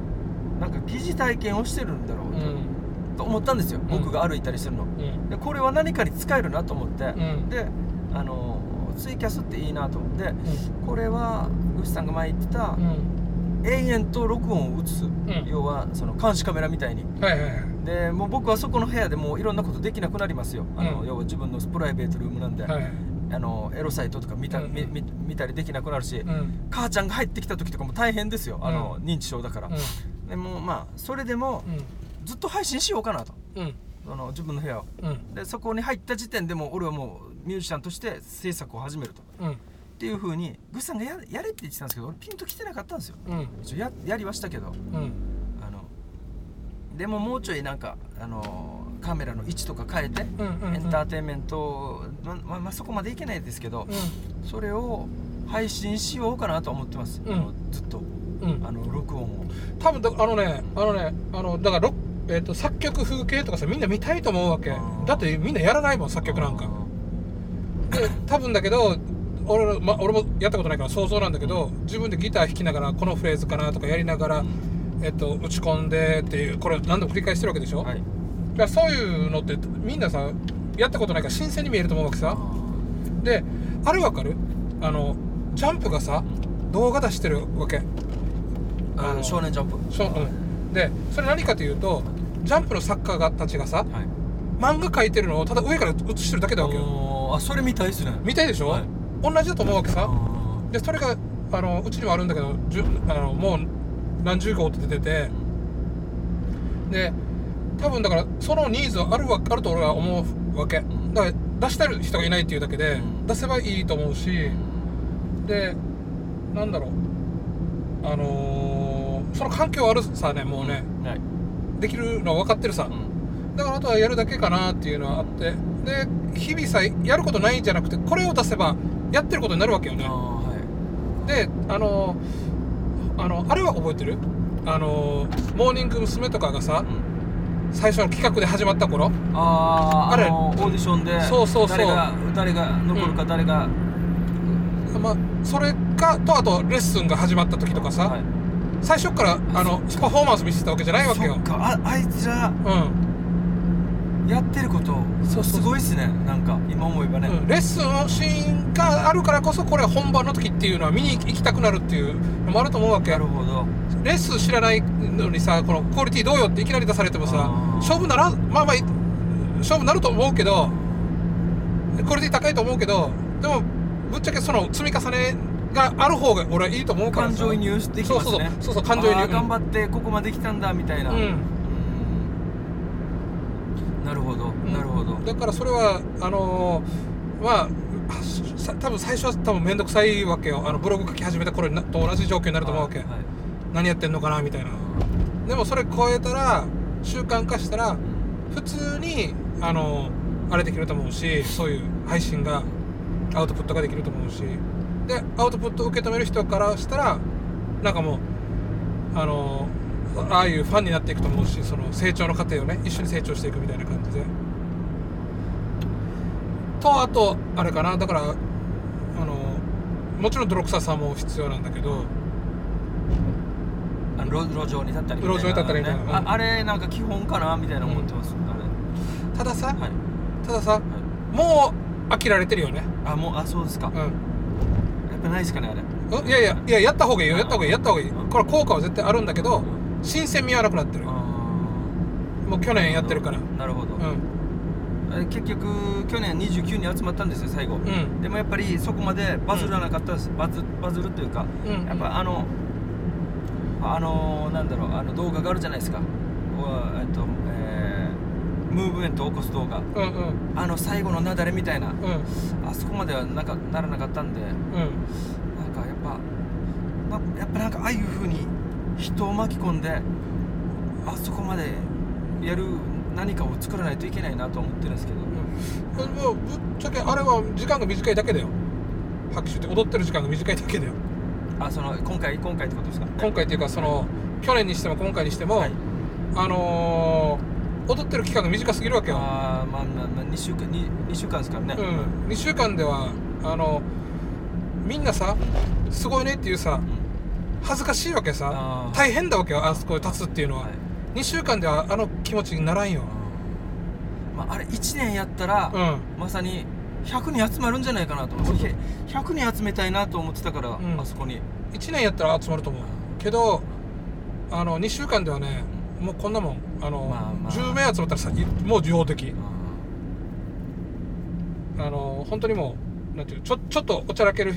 なんか疑似体験をしてるんだろうと,、うん。と思ったんですよ、僕が歩いたりするの。うん。でこれは何かに使えるなと思って、うん。であのツイキャスっていいなと思って。これはグシさんが前言ってた、うん。延々と録音を映す、ん。要はその監視カメラみたいに。はいはいはい。でもう僕はそこの部屋でもういろんなことできなくなりますよ。あの、うん。要は自分のプライベートルームなんで、はいあのエロサイトとか見た、うん。みみ見たりできなくなるし、うん。母ちゃんが入ってきた時とかも大変ですよ。あの、うん。認知症だから、うでもまあそれでもん。ずっと配信しようかなと。うん。あの自分の部屋を。うん。でそこに入った時点でもう俺はもうミュージシャンとして制作を始めると。うん。っていうふうにグッさんがややれって言ってたんですけど俺ピンと来てなかったんですよ。うん。ややりはしたけど。うん。あのでももうちょいなんかあのカメラの位置とか変えて、うんうんうん。エンターテインメントまままあそこまでいけないですけど、それを配信しようかなと思ってます、うん。あのずっと。うん。うんあの録音を。多分だあのねあのねあのだからロえー、と作曲風景とかさみんな見たいと思うわけ。だってみんなやらないもん作曲なんか。で多分だけど俺の、ま、俺もやったことないから想像なんだけど自分でギター弾きながらこのフレーズかなとかやりながら、うん。えっと打ち込んでっていうこれ何度も繰り返してるわけでしょ、はいだからそういうのってみんなさやったことないから新鮮に見えると思うわけさ。であれわかる？あのジャンプがさ動画出してるわけ。あの少年ジャンプ。そう、うん、でそれ何かというとジャンプの作家がたちがさはい。漫画描いてるのをただ上から映してるだけだわけよ。あそれ見たいですね。見たいでしょ、はい。同じだと思うわけさ。あでそれがあのうちにもあるんだけどじゅあのもう何十号って出てて。で多分だからそのニーズはあるわあると俺は思うわけ。ん。だから出したい人がいないっていうだけで、うん。出せばいいと思うしーでなんだろう。あのーその環境あるさねもうね、はい。できるのは分かってるさ、うん。だからあとはやるだけかなっていうのはあって。で日々さやることないんじゃなくてこれを出せばやってることになるわけよね。はい。であのあのあれは覚えてる？あのモーニング娘。とかがさ最初の企画で始まった頃あーあれあのオーディションでそうそうそう。誰が誰が残るか誰が、まあそれかとあとレッスンが始まった時とかさ、はい。最初からあのパフォーマンス見せてたわけじゃないわけよ。そっかああいつらうんやってることそうすごいっすね。なんか今思えばね、うん。レッスンのシーンがあるからこそこれ本番の時っていうのは見に行きたくなるっていうのもあると思うわけなるほど。レッスン知らないのにさこのクオリティどうよっていきなり出されてもさ勝負ならまあまあ勝負なると思うけどクオリティ高いと思うけどでもぶっちゃけその積み重ねがある方が俺はいいと思うからさ。感情移入できますね。そうそうそう。そう感情移入。頑張ってここまで来たんだみたいな。うんうんなるほど、うん。なるほど。だからそれはあのーまあさ多分最初は多分面倒くさいわけよ。あのブログ書き始めた頃になと同じ状況になると思うわけ、はいはい。何やってんのかなみたいな。でもそれ超えたら習慣化したら普通にあのあれできると思うしそういう配信がアウトプットができると思うし。でアウトプットを受け止める人からしたらなんかもうあのああいうファンになっていくと思うしその成長の過程をね一緒に成長していくみたいな感じで。とあとあれかな。だからあのもちろん泥臭さも必要なんだけどあの路路上に立ったりみたいな路上に立ったりみたいなねああれなんか基本かなみたいな思ってます、あたださ、れはい、たださはい、もう飽きられてるよね。あもうあそうですか、うん。やっぱないですかねあれ。うんいやいやいややった方がいいよやった方がいいやった方がいい。うん。これ効果は絶対あるんだけどうん新鮮味はなくなってる。あもう去年やってるから。ーなるほど、うん。え結局去年29人集まったんですよ最後、うん。でもやっぱりそこまでバズらなかったです、バズバズるというか、うん。やっぱあのあのなんだろうあの動画があるじゃないですか。おえっと、えームーブメントを起こす動画。うんうん。あの最後の雪崩みたいな。うん。あそこまではなんかならなかったんで。うん。なんかやっぱなやっぱなんかああいう風に人を巻き込んであそこまでやる何かを作らないといけないなと思ってるんですけど、うん。もうぶっちゃけあれは時間が短いだけだよ。拍手って踊ってる時間が短いだけだよ。あその今回今回ってことですか？今回っていうかその去年にしても今回にしても、はい。あのー踊ってる期間が短すぎるわけよ、あーまあまあまあ2週間 2, 2週間ですからね。うん、2週間ではあのみんなさすごいねっていうさ恥ずかしいわけさ。大変だわけよあそこで立つっていうのは、はい。2週間ではあの気持ちにならんよ。まあ、あれ1年やったら、うん。まさに100人集まるんじゃないかなと思って100人集めたいなと思ってたから、ん。あそこに。1年やったら集まると思うけどあの2週間ではねもうこんなもん。あの、まあまあ。10名集まったらさいもう受容的あの本当にもうなんていうちょちょっとおちゃらける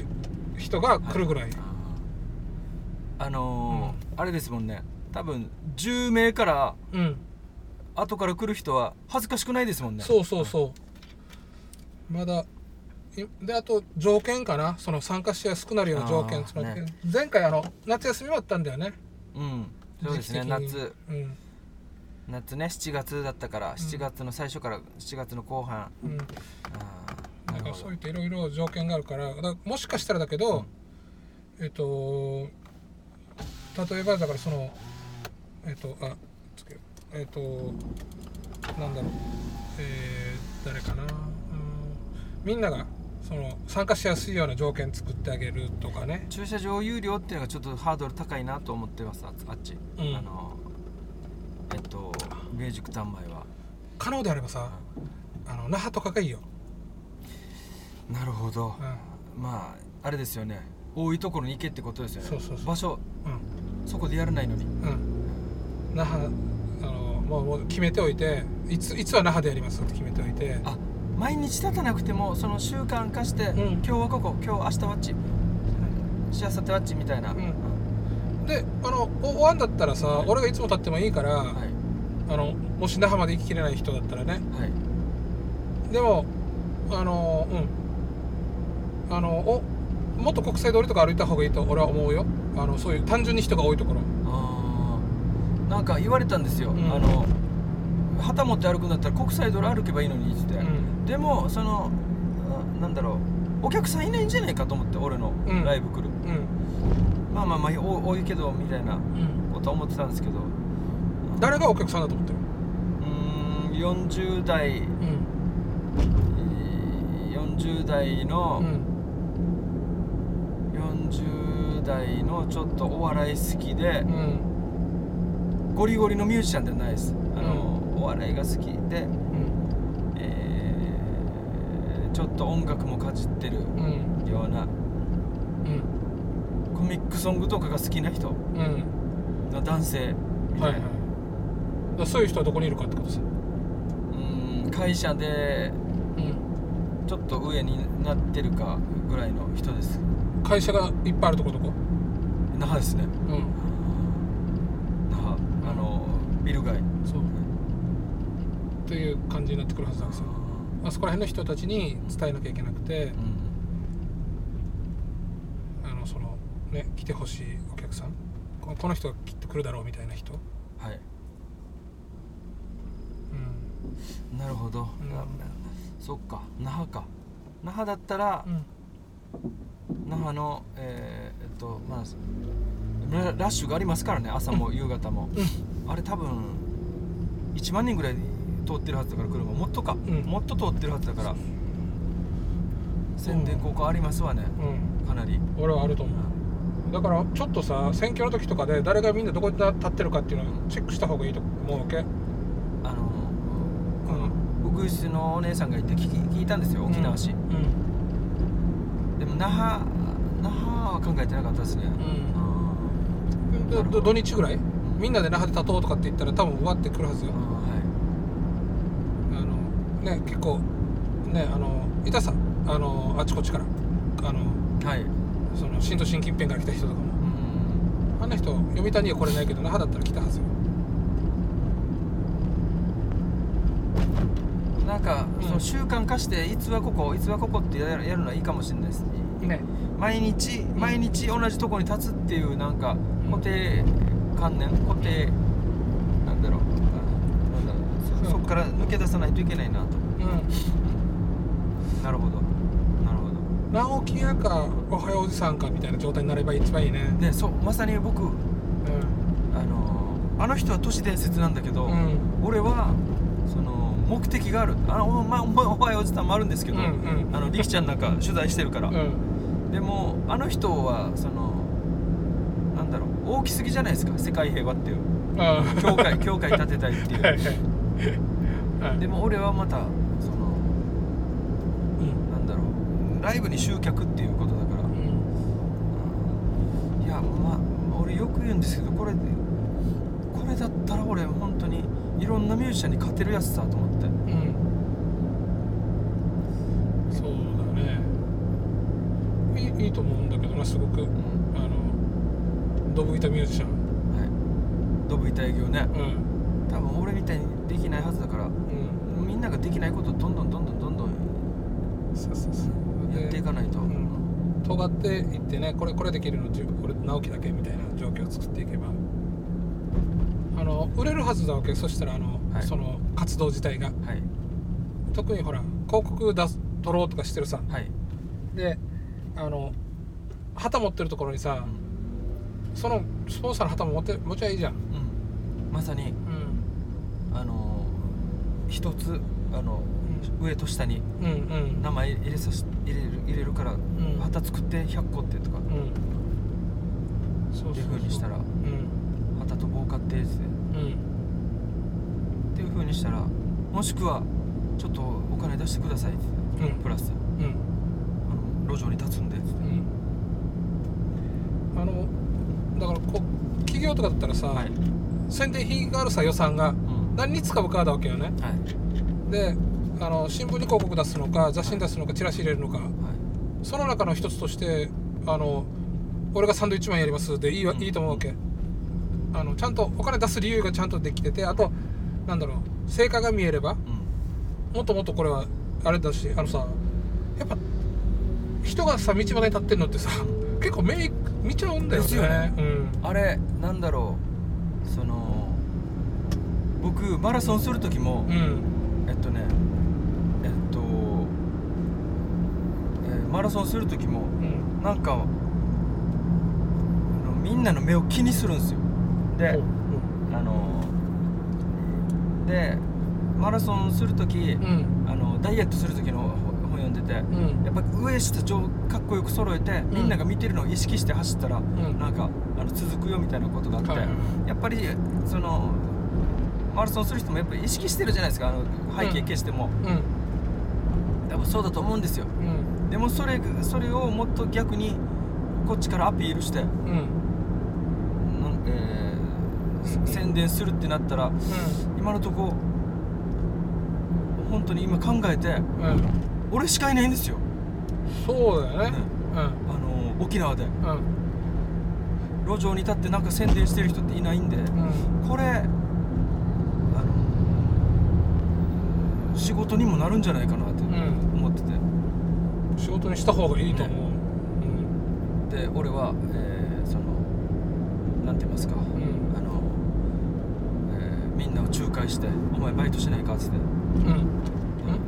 人が来るぐらい、あのーあれですもんね。多分10名からうん。後から来る人は恥ずかしくないですもんね。そうそうそう。まだいであと条件かな？その参加しやすくなるような条件ね。前回あの夏休みもあったんだよね。うん。そうですね夏。うん。夏ね7月だったから7月の最初から7月の後半、うん。あなるほど。そういったいろいろ条件があるからだからもしかしたらだけど、えっと例えばだからそのえっとあつけえっとなんだろう。えー、誰かな、うん、みんながその参加しやすいような条件作ってあげるとかね。駐車場有料っていうのがちょっとハードル高いなと思ってますああっち、うん。あのえっと明宿丹前は。可能であればさあの那覇とかがいいよ、なるほど。うまああれですよね。多いところに行けってことですよね。場所。んそこでやらないのに。うん、那覇あのもうもう決めておいていついつは那覇でやりますって決めておいて。あ毎日立たなくてもその習慣化して、ん。今日はここ今日明日はあっち。しあさってはあっちみたいな、うん。であのお終わんだったらさ、はい。俺がいつも立ってもいいから、はい。あのもし那覇まで行ききれない人だったらね。はい。でもあのうん。あのおもっと国際通りとか歩いた方がいいと俺は思うよあのそういう単純に人が多いところ。あー。なんか言われたんですよ、うん。あの旗持って歩くんだったら国際通り歩けばいいのにって、うん。でもそのあなんだろう。お客さんいないんじゃないかと思って俺のうん。ライブ来る、うん。まあまあまあお多いけどみたいなうん。ことは思ってたんですけど。誰がお客さんだと思ってる？うーん40代。うん。40代の、うん。40代のちょっとお笑い好きでう、ん。ゴリゴリのミュージシャンではないです。あの、お笑いが好きで、うん。えーちょっと音楽もかじってるうん。ようなうん。コミックソングとかが好きな人。うん。の男性。みたいな、はい。はいそういう人はどこにいるかってことさうーん会社でうん。ちょっと上になってるかぐらいの人です会社がいっぱいあるとこどこ。那覇ですね。うん。那覇。あのビル街。そう。っていう感じになってくるはずなんですよ。あそこら辺の人たちに伝えなきゃいけなくて。うん。あのそのね来てほしいお客さん。ここの人がきっと来るだろうみたいな人。はい。うん。なるほど、ん。そっか。那覇か。那覇だったら、うん那覇のえーえっとまあララッシュがありますからね朝も夕方も、うあれ多分1万人ぐらい通ってるはずだから車。もっとか、うん。もっと通ってるはずだから。宣伝効果ありますわね、うん。かなり。俺はあると思う。だからちょっとさ選挙の時とかで誰がみんなどこに立ってるかっていうのをチェックした方がいいと思うわけ？あのうん。ウグイスのお姉さんがいて聞き聞いたんですよ沖縄市、うん那覇那覇は考えてなかったですね、うん。土日ぐらい？みんなで那覇で立とうとかって言ったら多分終わってくるはずよ。はあのね結構ねあのいたさあのあちこちからあのいはい。その新都心近辺から来た人とかも。うん。あんな人読谷には来れないけど那覇だったら来たはずよ。なんか、うん。その習慣化していつはここいつはここってやるやるのはいいかもしれないですね毎日毎日同じとこに立つっていうなんかん。固定観念固定なんだろう。あなんだろう。うんそそこから抜け出さないといけないなと。うん。なるほど。なるほど。直木屋かおはようおじさんかみたいな状態になれば一番いいね。でそうまさに僕うん。あのあの人は都市伝説なんだけど、うん。俺は目的がある。あの、まあ、お前おはようおじさんもあるんですけど、うんうん。あの力ちゃんなんか取材してるから、うん。でもあの人はそのなんだろう大きすぎじゃないですか世界平和っていう。あ教会教会建てたいってはいい。うはい。でも俺はまたそのうん。なんだろうライブに集客っていうことだから。うん。いやまあ俺よく言うんですけどこれこれだったら俺本当にいろんなミュージシャンに勝てるやつだと思ってうんそうだねいと思うんだけどなすごく。うん。あのドブ板ミュージシャン。はい。ドブ板営業ね。うん。多分俺みたいにできないはずだからうん。みんなができないことをどんどんどんどんどんどんそうそうそう。やっていかないと、うん。尖っていってねこれこれできるのこれ直樹だけみたいな状況を作っていけば。あの売れるはずだわけそしたらあの、はい。その活動自体が。はい。特にほら広告出す取ろうとかしてるさ。はい、であの旗持ってるところにさ、そのスポンサーの旗も持って持ちゃいいじゃん、うん。まさにうん、あの一つあの、上と下にうんうん。名前入れさし入れる入れるから、ん。旗作って100個ってとか、うん。そういう風にしたらうん。旗と棒買ってって。うん。っていう風にしたらもしくはちょっとお金出してくださいって。うん。プラス。うん路上に立つんで。って言って、うん。あのだからこう企業とかだったらさ、はい、宣伝費があるさ予算が。うん。何に使うかだわけよね。はい。であの新聞に広告出すのか雑誌に出すのかチラシ入れるのか。はい。その中の一つとしてあの俺がサンドイッチマンやります。でいいわうん。いいと思うわけ。あのちゃんとお金出す理由がちゃんとできててあとなんだろう成果が見えればうん。もっともっとこれはあれだしあのさ人がさ道端に立ってんのってさ 結構目見ちゃうんだよね。ですよね。うん。あれなんだろう。その僕マラソンする時も、うん。えっとねえっと、えーマラソンする時もうん。なんかあのみんなの目を気にするんですよ。であのでマラソンする時、うん。あのダイエットする時の本読んでて、うん。やっぱ上下上かっこよく揃えて、みんなが見てるのを意識して走ったら、ん。なんかあの続くよみたいなことがあって、はいはいはやっぱりそのマラソンする人もやっぱり意識してるじゃないですかあの背景消しても、うん。多分そうだと思うんですよ。うん。でもそれそれをもっと逆にこっちからアピールして、うん。なんえー宣伝するってなったら今のとこ本当に今考えてうんうん俺しかいないんですよ。そうだよね。ねあの沖縄で。うん。うん路上に立ってなんか宣伝してる人っていないんでうん。これあの仕事にもなるんじゃないかなってうん。思ってて、仕事にした方がいいと思う、で俺は、えーそのなんて言いますか、うん。うんあの、えーみんなを仲介して「お前バイトしないか」っつって、うん。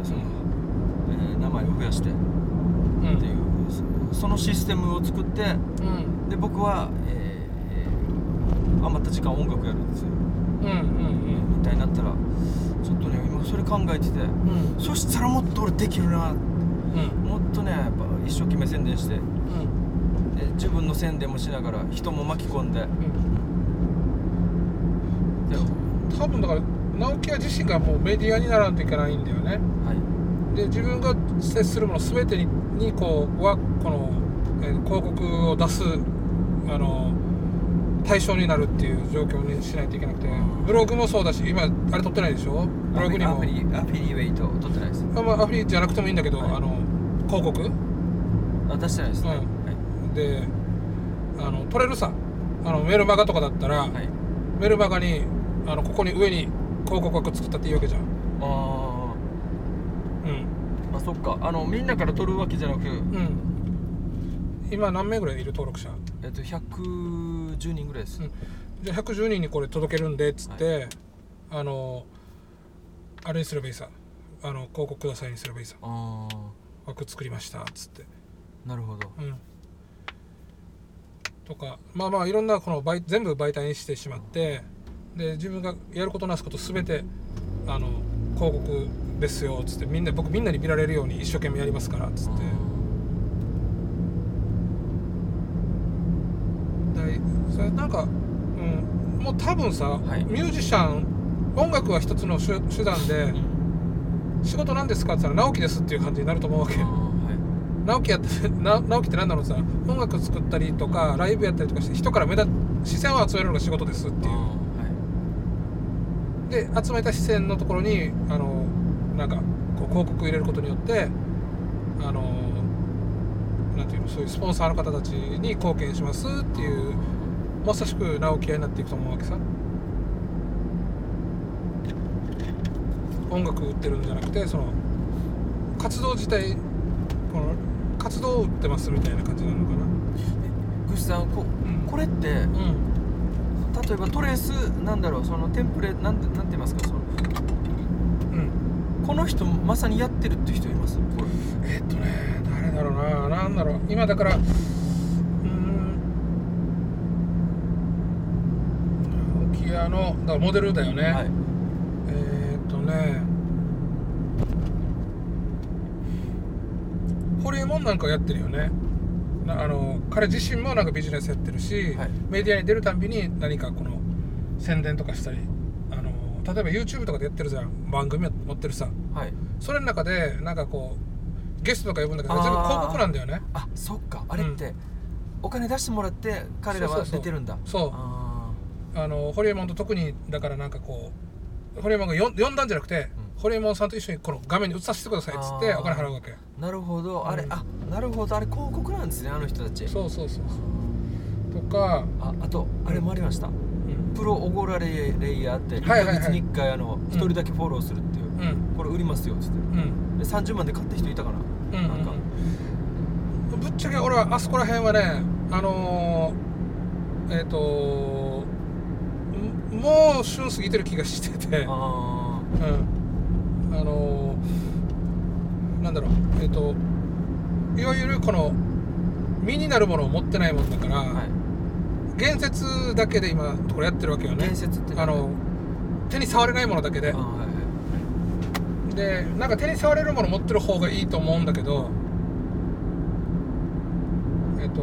そのえー名前を増やしてっうんていうそそのシステムを作ってうん。で僕は、えーえー余った時間音楽やるんですよ。うんうんみたいになったらちょっとね今それ考えててうん。うんそしたらもっと俺できるな。うん。もっとねやっぱ一生懸命宣伝してうん。で自分の宣伝もしながら人も巻き込んでで多分だから直樹屋自身がもうメディアにならんといけないんだよね。はい。で自分が接するもの全てににこうはこの、えー広告を出すあの対象になるっていう状況にしないといけなくてブログもそうだし今あれ撮ってないでしょ？ブログにも。アフィリアフィリウェイト取ってないです。あ,、まあ、アフィリじゃなくてもいいんだけど、はい。あの広告？あ出してないですね、うん。であの撮れるさ。あのメルマガとかだったら、はい、はい、メルマガにあのここに上に広告枠作ったっていいわけじゃん。ああそっか。あのみんなから取るわけじゃなくうん。今何名ぐらいいる登録者？えっと110人ぐらいです、うん。じゃあ110人にこれ届けるんでっつって、あのあれにすればいいさ。あの広告くださいにすればいいさ。ああ枠作りましたっつって。なるほど。うん。とかまあまあいろんなこの媒全部媒体にしてしまってで自分がやることなすこと全てあの広告ですよっつってみんな僕みんなに見られるように一生懸命やりますからっつって。でそれなんか、うん、もう多分さ、はい。ミュージシャン音楽は一つの手手段で仕事なんですかって言ったら直樹ですっていう感じになると思うわけ。直樹やって な直樹って何だろうさ音楽作ったりとかライブやったりとかして人から目立視線を集めるのが仕事ですっていうで集めた視線のところにあのなんかこう広告入れることによってあのなんていうのそういうスポンサーの方たちに貢献しますっていうまさしく直樹屋になっていくと思うわけさ。音楽売ってるんじゃなくてその活動自体この活動を売ってますみたいな感じなのかな。グシさんこうん。これってうん例えばトレースなんだろうそのテンプレなんてなんて言いますか？そのうん。この人まさにやってるって人います？これえっとね誰だろうななんだろう。今だからうーん。直木屋のだからモデルだよね、はい。えーっとね。ホリエモンなんかやってるよね。なあの彼自身もなんかビジネスやってるし、はい。メディアに出るたんびに何かこの宣伝とかしたりあの例えば YouTube とかでやってるじゃん。番組持ってるさ。はい。それの中でなんかこうゲストとか呼ぶんだけど全部広告なんだよね。あそっか。あれって、お金出してもらって彼らは出てるんだ。そう。ああのホリエモンと特にだからなんかこうホリエモンがよ呼んだんじゃなくて、うんホリエモンさんと一緒にこの画面に映させてくださいっつってお金払うわけ。ーなるほど。あれ、うん。あなるほど。あれ広告なんですねあの人たち。そうそうそうとか、ああとあれもありました、うん。プロオゴラレイレイヤーって1はいはいはい。ヶ月に1回あの1人だけフォローするっていう、うん。これ売りますよっつって。うん。で30万で買った人いたかな、うんなんか、うん。ぶっちゃけ俺はあそこら辺はねあのー、えっ、とんもう旬過ぎてる気がしてて。あうんあのーなんだろうえっ、といわゆるこの身になるものを持ってないもんだから、あはい。言説だけで今これやってるわけよね。伝説ってあの手に触れないものだけで。あはいはい。でなんか手に触れるもの持ってる方がいいと思うんだけどえっと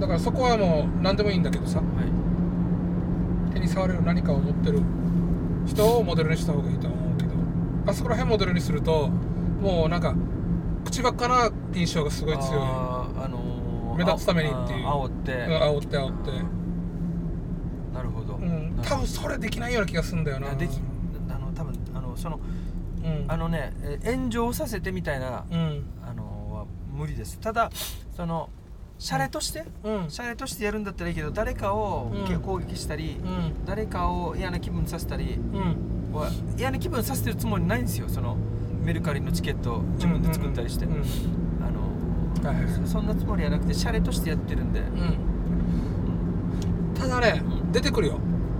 だからそこはもう何でもいいんだけどさ。はい。手に触れる何かを持ってる人をモデルにした方がいいと思うあそこら辺モデルにするともうなんか口ばっかな印象がすごい強い。あーあのー目立つためにっていう。あ煽って、うん煽って煽って。なるほど、うん。多分それできないような気がするんだよな。できあの多分あのそのうん。あのねえ炎上させてみたいな、うん。あのは無理です。ただそのシャレとして、うん。シャレとしてやるんだったらいいけど誰かをうん。攻撃したり、うん。誰かを嫌な気分させたりうんは嫌な気分させてるつもりないんですよ。そのメルカリのチケットを自分で作ったりして、あのはいはいそそんなつもりはなくてシャレとしてやってるんで、うん。ただねうん。出てくるよ。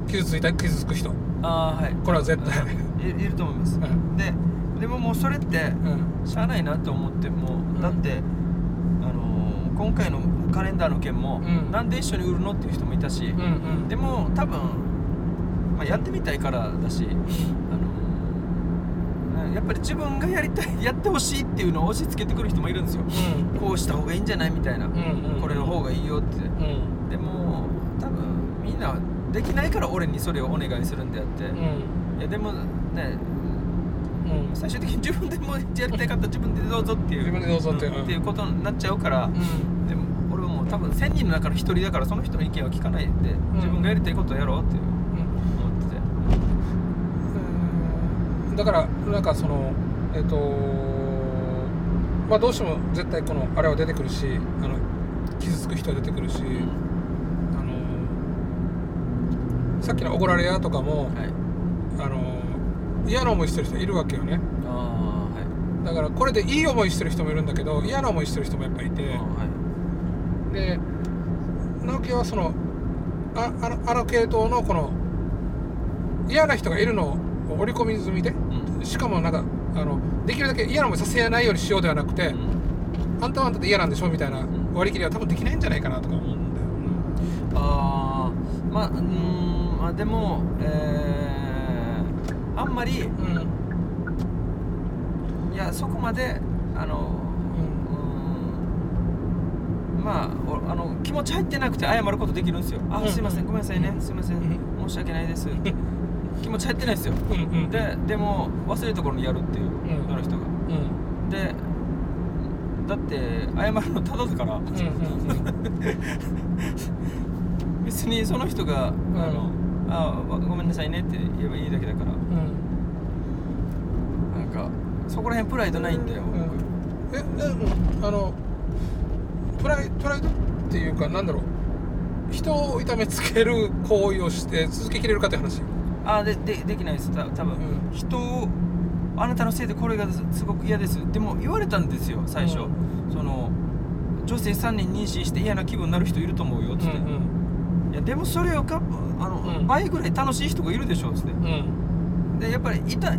傷ついた傷つく人。ああはい。これは絶対。い いると思います、うん。ででももうそれってうん。しゃあないなと思っても、ん。だってあのー今回のカレンダーの件も、うん。なんで一緒に売るのっていう人もいたし、でも多分、まあ、やってみたいからだし、あのーやっぱり自分がやりたい やってほしいっていうのを押し付けてくる人もいるんですよ。うん。こうした方がいいんじゃない？みたいな、うんうんこれの方がいいよって。うん。でも多分みんなできないから俺にそれをお願いするんであって、うん。いやでもねうん。最終的に自分でもやりたかったら自分でどうぞっていう。自分でどうぞってんう。ん。っていうことになっちゃうから、うん。でも俺はもう多分1000人の中の1人だからその人の意見は聞かないで、自分がやりたいことをやろうっていう思っててうんだからなんかそのえっ、とまあどうしても絶対このあれは出てくるしあの傷つく人は出てくるし、あのさっきの「おごられや」とかも、はい。あの嫌な思いしてる人いるわけよね。ああはい。だからこれでいい思いしてる人もいるんだけど嫌な思いしてる人もやっぱいて、あはい。で直樹はそのああのあの系統のこの嫌な人がいるのを織り込み済みでうんしかもなんかあのできるだけ嫌な思いさせないようにしようではなくて、うん。あんたはあんたで嫌なんでしょみたいな割り切りは多分できないんじゃないかなとか思うんだよ、ああまあうーんまあでもえー、あんまりうん。いやそこまであのうーんまあおあの気持ち入ってなくて謝ることできるんですよ。あうん。すいませんごめんなさいね。すいません。う申し訳ないです気持ち入ってないですよ。うんうん。ででも忘れるところにやるっていううん。あの人が。うん。でだって謝るのただだから。うんうん 別にその人が、あのあわごめんなさいねって言えばいいだけだから。うん。なんかそこら辺プライドないんだよ、うん。ええうんあのプライプライドっていうかなんだろう。人を痛めつける行為をして続けきれるかって話あででできないです。た多分、うん。人をあなたのせいでこれがすすごく嫌です。でも言われたんですよ最初、うその女性3人妊娠して嫌な気分になる人いると思うよっつって、いやでもそれをかあの、うん。倍ぐらい楽しい人がいるでしょっつって。うん。うんでやっぱり痛い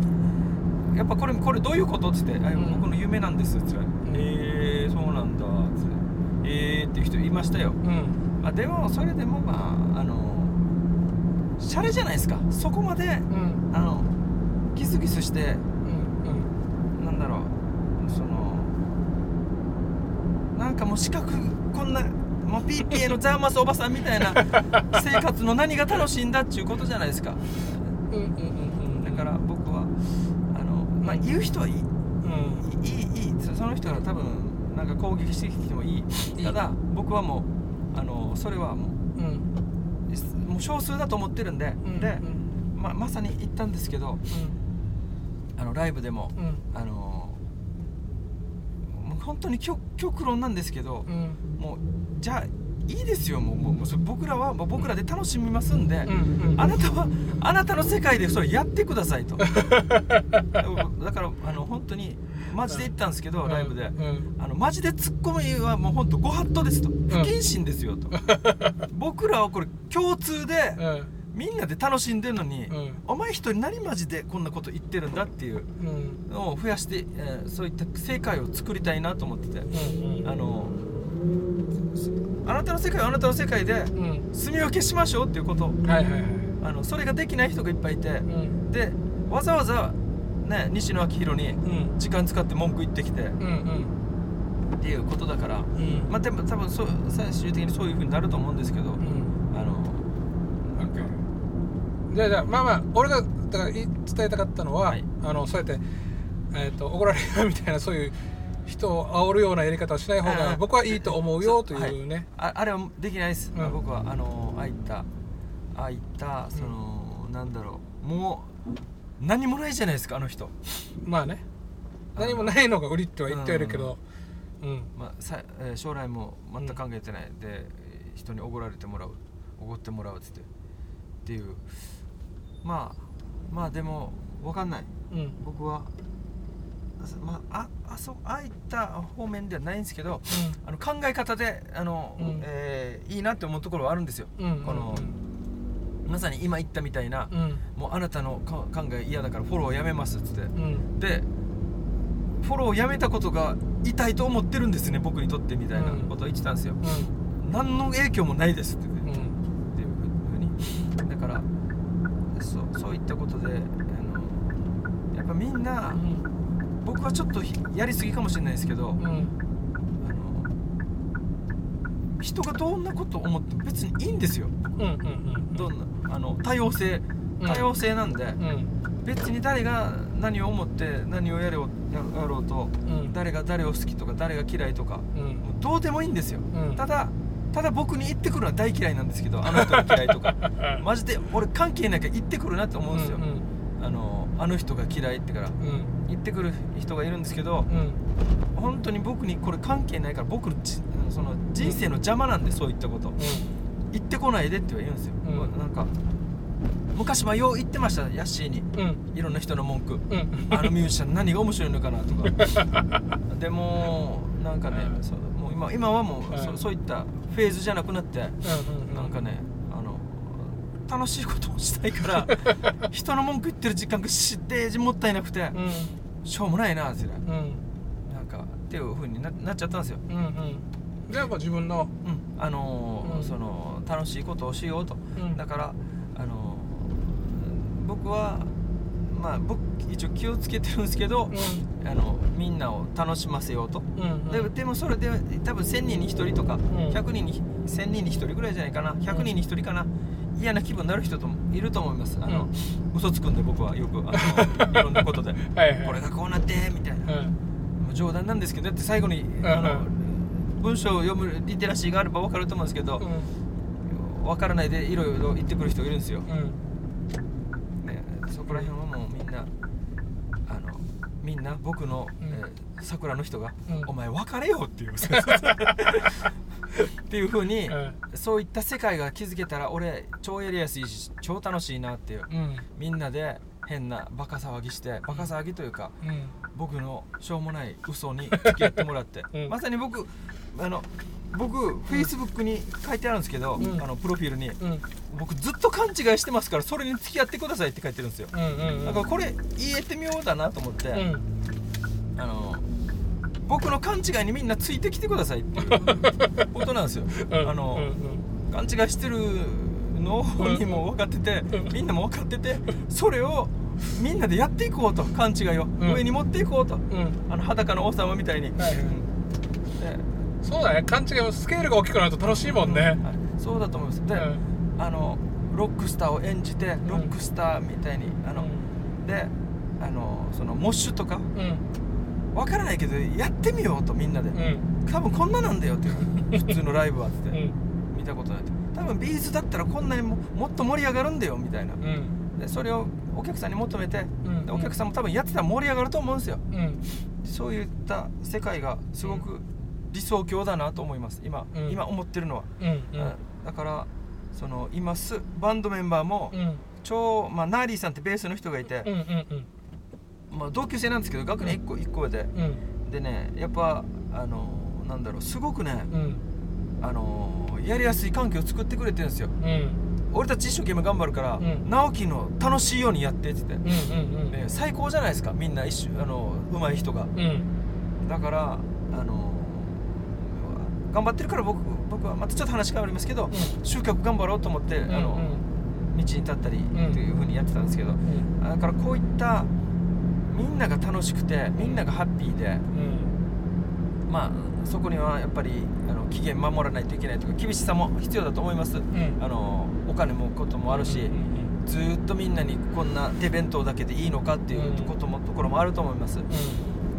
やっぱこれこれどういうことっつって「あうん。僕の夢なんです」っつって「えー、そうなんだ」っつって「えー」っていう人いましたよ。うん。あでもそれでもまあシャレじゃないですか。そこまでうん。あのギスギスしてうんなんだろう。そのなんかもう四角こんなもう PTA のザーマスおばさんみたいな 生活の何が楽しいんだっちゅうことじゃないですか。うんうんうんうん。だから僕はあのまあ言う人はいいうん。いいいいそその人が多分なんか攻撃してきてもいい。ただ僕はもうあのそれはもうん。う少数だと思ってるんで、うんでう、ん。ままさに言ったんですけどあのライブでも、うん。あのもう本当に極極論なんですけど、うん。もうじゃあいいですよもうもうそれ僕らはもう僕らで楽しみますんで、うんうんあなたはあなたの世界でそれやってくださいと。だからあの本当にマジで言ったんですけど、ライブで、うん。あのマジでツッコミはもう本当ご法度ですと。不謹慎ですよと、僕らはこれ共通でうん。みんなで楽しんでるのに、うん。お前一人何マジでこんなこと言ってるんだっていううん。のを増やして、えーそういった世界を作りたいなと思ってて、うんうん。あのあなたの世界はあなたの世界でうん。住み分けしましょうっていうこと。はいはいはい。あのそれができない人がいっぱいいて、うん。でわざわざね西野昭弘にうん。時間使って文句言ってきて。うんうんっていうことだから。うんまあでも多分そう最終的にそういう風になると思うんですけど、うん。あのオッケーじゃあじゃあまあまあ俺がだからい伝えたかったのは、はい。あのそうやって、えー、と怒られるみたいなそういう人を煽るようなやり方をしない方うんうんが僕はいいと思うよというね、ああれはできないです、うん。僕はあのああいったああいったその、なんだろう。もう何もないじゃないですかあの人。まあね。何もないのが売りっては言ってはいるけど。うん。まあさえー将来も全く考えてない、でえー人におごられてもらう。おごってもらうっつって。っていう。まあまあでも分かんない。うん。僕はまあああそうああいった方面ではないんですけどあの考え方であの、うん。えーいいなって思うところはあるんですよ、うんうんこのまさに今言ったみたいな、うん。もうあなたのか考え嫌だからフォローやめますっつって。うん。でフォローやめたことが痛いと思ってるんですね僕にとってみたいなことを言ってたんですよ、うん。何の影響もないですって言って、うん。っていうふうに。だからそうそういったことであのやっぱみんな、僕はちょっとひやりすぎかもしれないですけど、うん。あの人がどんなこと思っても別にいいんですよ。うんうんうんどんなあの多様性うん。多様性なんで、うん。別に誰が何を思って何をやろうやろうとうん。誰が誰を好きとか誰が嫌いとかどうでもいいんですよ、うん。ただただ僕に言ってくるのは大嫌いなんですけどあの人が嫌いとか。マジで俺関係ないから言ってくるなって思うんですよ、うん。あのあの人が嫌いってからうん。言ってくる人がいるんですけどうん。本当に僕にこれ関係ないから僕のじその人生の邪魔なんでそういったこと。言ってこないでっては言うんですよ、うん。なんか昔はよう言ってましたヤッシーに。うん。いろんな人の文句。うん。あのミュージシャン何が面白いのかなとか。でもなんかねうん。そうもう今今はもうそ,、うん。そういったフェーズじゃなくなってうん。なんかね楽しいことをしたいから 人の文句言ってる時間がしデージもったいなくてうん。しょうもないなって。うん。なんかっていうふうにななっちゃったんですよ、うんうん。でやっぱ自分の、うん。あのーうん。その楽しいことをしようと。うん、だからあの僕はまあ僕一応気をつけてるんですけど、あのみんなを楽しませようと、うんうん。ででもそれで多分1000人に1人とか、ん。100人に1000人に1人ぐらいじゃないかな。100人に1人かな、嫌な気分になる人ともいると思います。あの、うん。嘘つくんで僕はよくあの いろんなことで。はいはい。これがこうなってみたいな、うん。もう冗談なんですけどだって最後に、んあの文章を読むリテラシーがあれば分かると思うんですけど、分からないでいろいろ言ってくる人がいるんですよ、うん。うんね、そこら辺はもうみんなあのみんな僕の、うん。えー桜の人が、うん。お前別れよ」って言う。んですよっていうふうに、うん。そういった世界が築けたら俺超やりやすいし超楽しいなっていううん。みんなで変なバカ騒ぎしてバカ騒ぎというかうん。僕のしょうもない嘘に 付き合ってもらって、うん。まさに僕あの僕フェイスブックに書いてあるんですけど、うん。あのプロフィールにうん。僕ずっと勘違いしてますからそれに付き合ってくださいって書いてるんですよ。だからこれ言えてみようだなと思って、うん。あの僕の勘違いにみんなついてきてくださいっていう。ことなんですよ。うんあのうん勘違いしてるの本人も分かっててうんみんなも分かっててそれをみんなでやっていこうと。勘違いを。ん。上に持っていこうと。うん。うんあの裸の王様みたいに、はいでそうだね。勘違いもスケールが大きくなると楽しいもんね。はい。そうだと思います。で、うん。あのロックスターを演じてロックスターみたいにあの、であのそのモッシュとかうん分からないけどやってみようとみんなで、うん。多分こんななんだよっていう。普通のライブはっつって、うん。見たことないって多分ビーズだったらこんなにももっと盛り上がるんだよみたいな。うん。でそれをお客さんに求めて、うん。でお客さんも多分やってたら盛り上がると思うんですよ。うん。そういった世界がすごく理想郷だなと思います。今、うん。今思ってるのは、だからその今すバンドメンバーもうん。超、まあ、ナーリーさんってベースの人がいてまあ、同級生なんですけど学年1個一個上で。でねやっぱあのなんだろうすごくね、うん。あのやりやすい環境を作ってくれてるんですよ。うん。俺たち一生懸命頑張るから、うん。直樹の楽しいようにやってってね最高じゃないですかみんな一緒あの上手い人が。うん。だからあの頑張ってるから僕僕はまたちょっと話変わりますけど、集客頑張ろうと思って、うんあの道に立ったりんっていう風にやってたんですけど、うん。だからこういったみんなが楽しくてみんながハッピーで、うん。まあそこにはやっぱりあの期限守らないといけないとか厳しさも必要だと思います、うん。あのお金もこともあるし、うんずーっとみんなにこんな手弁当だけでいいのかっていうことも、ところもあると思います、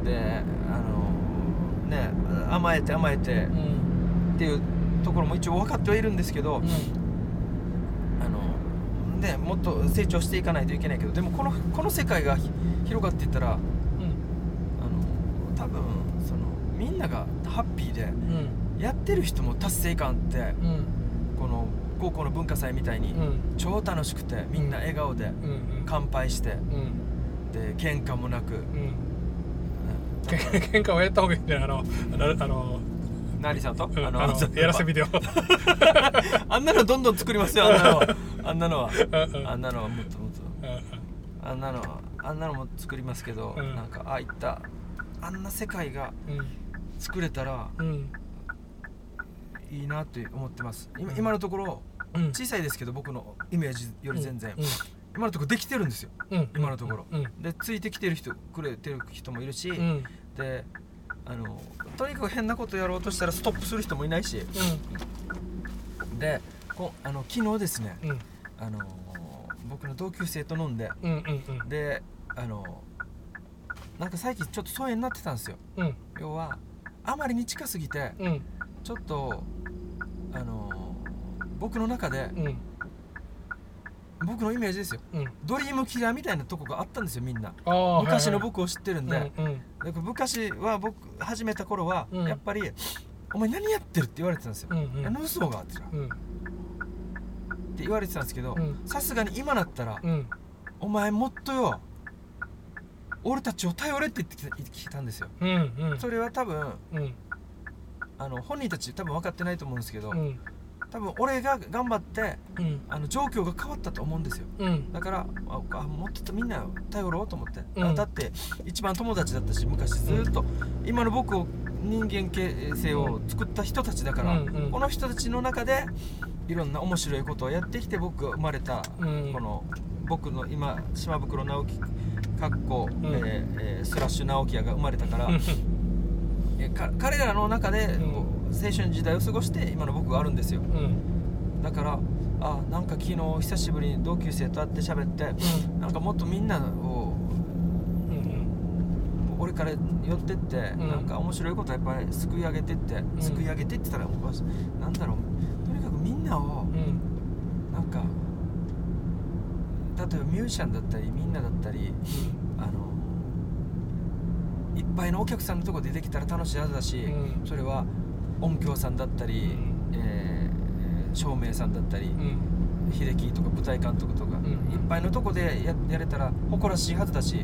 であのね甘えて甘えてっていうところも一応分かってはいるんですけど、うん。あのねもっと成長していかないといけないけどでもこのこの世界がひ広がっていったらあの多分そのみんながハッピーでうん。やってる人も達成感ってうん。この高校の文化祭みたいにうん。超楽しくてみんな笑顔でうんうん。乾杯してうん。で喧嘩もなく。うん。け喧嘩をやった方がいいんだよ。あのあのあの成さんと、うん。あの やらせビデオ。あんなのどんどん作りますよあんなの。はあんなのは。うんうん。あんなのはもっともっと。うん。あんなのはあんなのも作りますけど、うん。なんかああいったあんな世界がうん。作れたらうんいいなって思ってます。今うん。今のところうん。小さいですけど僕のイメージより全然、うん。今のところできてるんですよ。うん。今のところ。うん。でついてきてる人くれてる人もいるし、うん。であのとにかく変なことやろうとしたらストップする人もいないしでこあの昨日ですねうんうん。あの僕の同級生と飲んでうんうんうん。であのなんか最近ちょっと疎遠になってたんですよ。うん。要はあまりに近すぎてうん。ちょっとあの僕の中でうん。僕のイメージですよ。うん。ドリームキラーみたいなとこがあったんですよみんな。昔のはい僕を知ってるんで、はいうんうん。だから昔は僕始めた頃は、うん。やっぱり「お前何やってる?」って言われてたんですよ。うんうん「あの嘘が」って言われてたんですけどうん。さすがに今なったらうん「お前もっとよ俺たちを頼れ」って言ってきた言ってきたんですよ。うんうん。それは多分うん。あの本人たち多分分かってないと思うんですけど、うん。多分俺が頑張ってうん。あの状況が変わったと思うんですよ。うん。だからああもっとみんな頼ろうと思って、うん。あだって一番友達だったし昔ずっと、今の僕を人間形成を作った人たちだから、うんうん。この人たちの中でいろんな面白いことをやってきて僕が生まれた、うん。この僕の今島袋直樹かっこ、ん。えーえースラッシュ直樹屋が生まれたから、か彼らの中で、うん。青春時代を過ごして今の僕があるんですよ。うん。だからあなんか昨日久しぶりに同級生と会って喋って、なんかもっとみんなをうん俺から寄ってって、ん。なんか面白いことやっぱりすくい上げてって、ん。すくい上げてって言ったらおかしいなんだろうとにかくみんなをうんうん。なんか例えばミュージシャンだったりみんなだったりあのいっぱいのお客さんのとこ出てきたら楽しいはずだし、うん。それは音響さんだったり、うん。えー照明さんだったり、うん。秀樹とか舞台監督とか、ん。いっぱいのとこでややれたら誇らしいはずだし、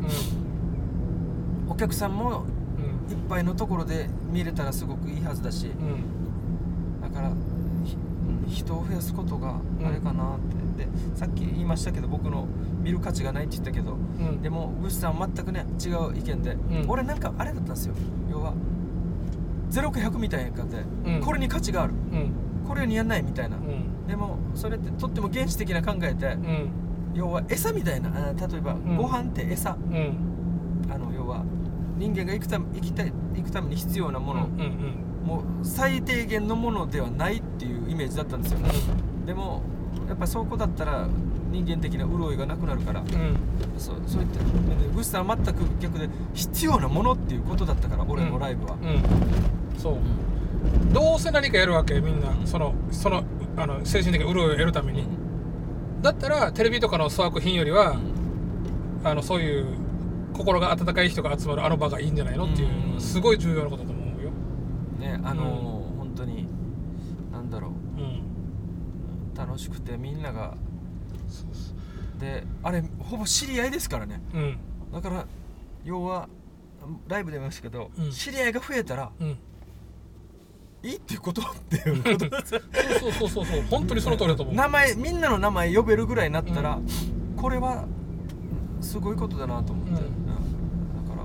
お客さんもうん。いっぱいのところで見れたらすごくいいはずだしうん。だからひ人を増やすことがうんあれかなって、でさっき言いましたけど僕の見る価値がないって言ったけどうん。でもグッチさんは全くね違う意見で、ん。俺なんかあれだったんですよ要は。0か100みたいな感じで、うん。これに価値がある。うん。これにやんないみたいな、うん。でもそれってとっても原始的な考えで、うん。要は餌みたいなあ例えば、ん。ご飯って餌。うん。あの要は人間が生くため生きたい生くために必要なもの、うんうんもう最低限のものではないっていうイメージだったんですよ、でもやっぱそこだったら人間的な潤いがなくなるから、うん。そうそういった面でグッチさんは全く逆で必要なものっていうことだったから俺のライブは、うん。そう。どうせ何かやるわけみんな。そのそのあの精神的な潤いを得るために。だったらテレビとかの粗悪品よりはあのそういう心が温かい人が集まるあの場がいいんじゃないのっていうすごい重要なことだと思うよ。ねあのー本当になんだろううん楽しくてみんなが。であれほぼ知り合いですからね。ううん。だから要はライブでも言いましたけど、うん。知り合いが増えたらうん。いいっていうことっていうことです。よそうそうそうそう。本当にその通りだと思う。名前みんなの名前呼べるぐらいになったら、これはすごいことだなと思って、うん。うん。だか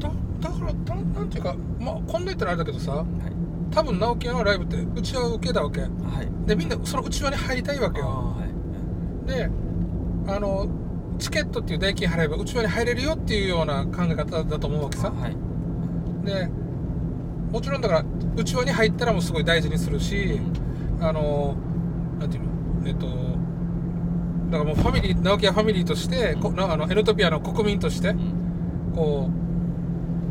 ら。だだからだなんていうかまあこんな言ったらあれだけどさはい多分直樹屋のライブってうちは受けたわけ。はい。でみんなその内輪に入りたいわけよ。はい。であのチケットっていう代金払えば内輪に入れるよっていうような考え方だと思うわけさ。はい。でもちろんだから内輪に入ったらもうすごい大事にするしあのなんていうの？えっとだからもうファミリー直樹屋ファミリーとしてこなあのエノトピアの国民としてうん。こ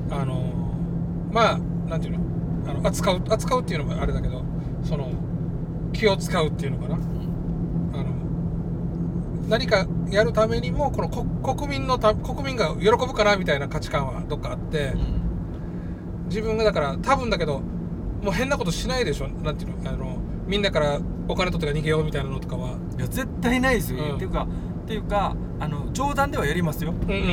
うあのまあなんていうの？あの扱う扱うっていうのもあれだけどその気を使うっていうのかな。あの何かやるためにもこのこ国民のた国民が喜ぶかなみたいな価値観はどっかあって自分がだから多分だけどもう変なことしないでしょなんていうのあのみんなからお金取って逃げようみたいなのとかは。いや絶対ないですよ、うん。っていうかっていうかあの冗談ではやりますよ、うんうん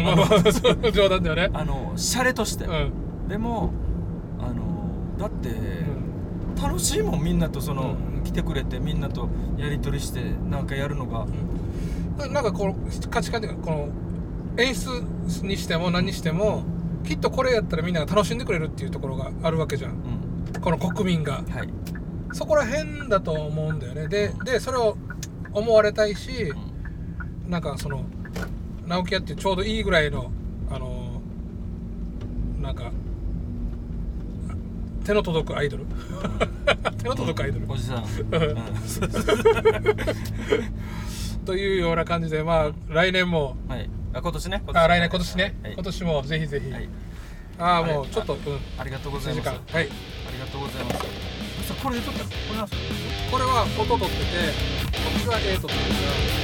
冗談だよね。あのシャレとして、うん。でもだって、うん。楽しいもんみんなとその、うん。来てくれてみんなとやり取りしてなんかやるのが、ななんかこの価値観っていうかこの演出にしても何にしてもきっとこれやったらみんなが楽しんでくれるっていうところがあるわけじゃん。うん。この国民が。はい、そこら辺だと思うんだよね。ででそれを思われたいしなんかその直樹屋ってちょうどいいぐらいのあのなんか手の届くアイドル？手の届くアイドル。おじさん、というような感じでまあ来年も。はい。あ今年ね？今あ来年今年ね、はい。今年もぜひぜひ、はい。ああはい。もうちょっと、うん。ありがとうござ1います。時間。はい。ありがとうございます。さこれで撮った？のこれなんですか？これは音取っててこっちは A と撮ってるから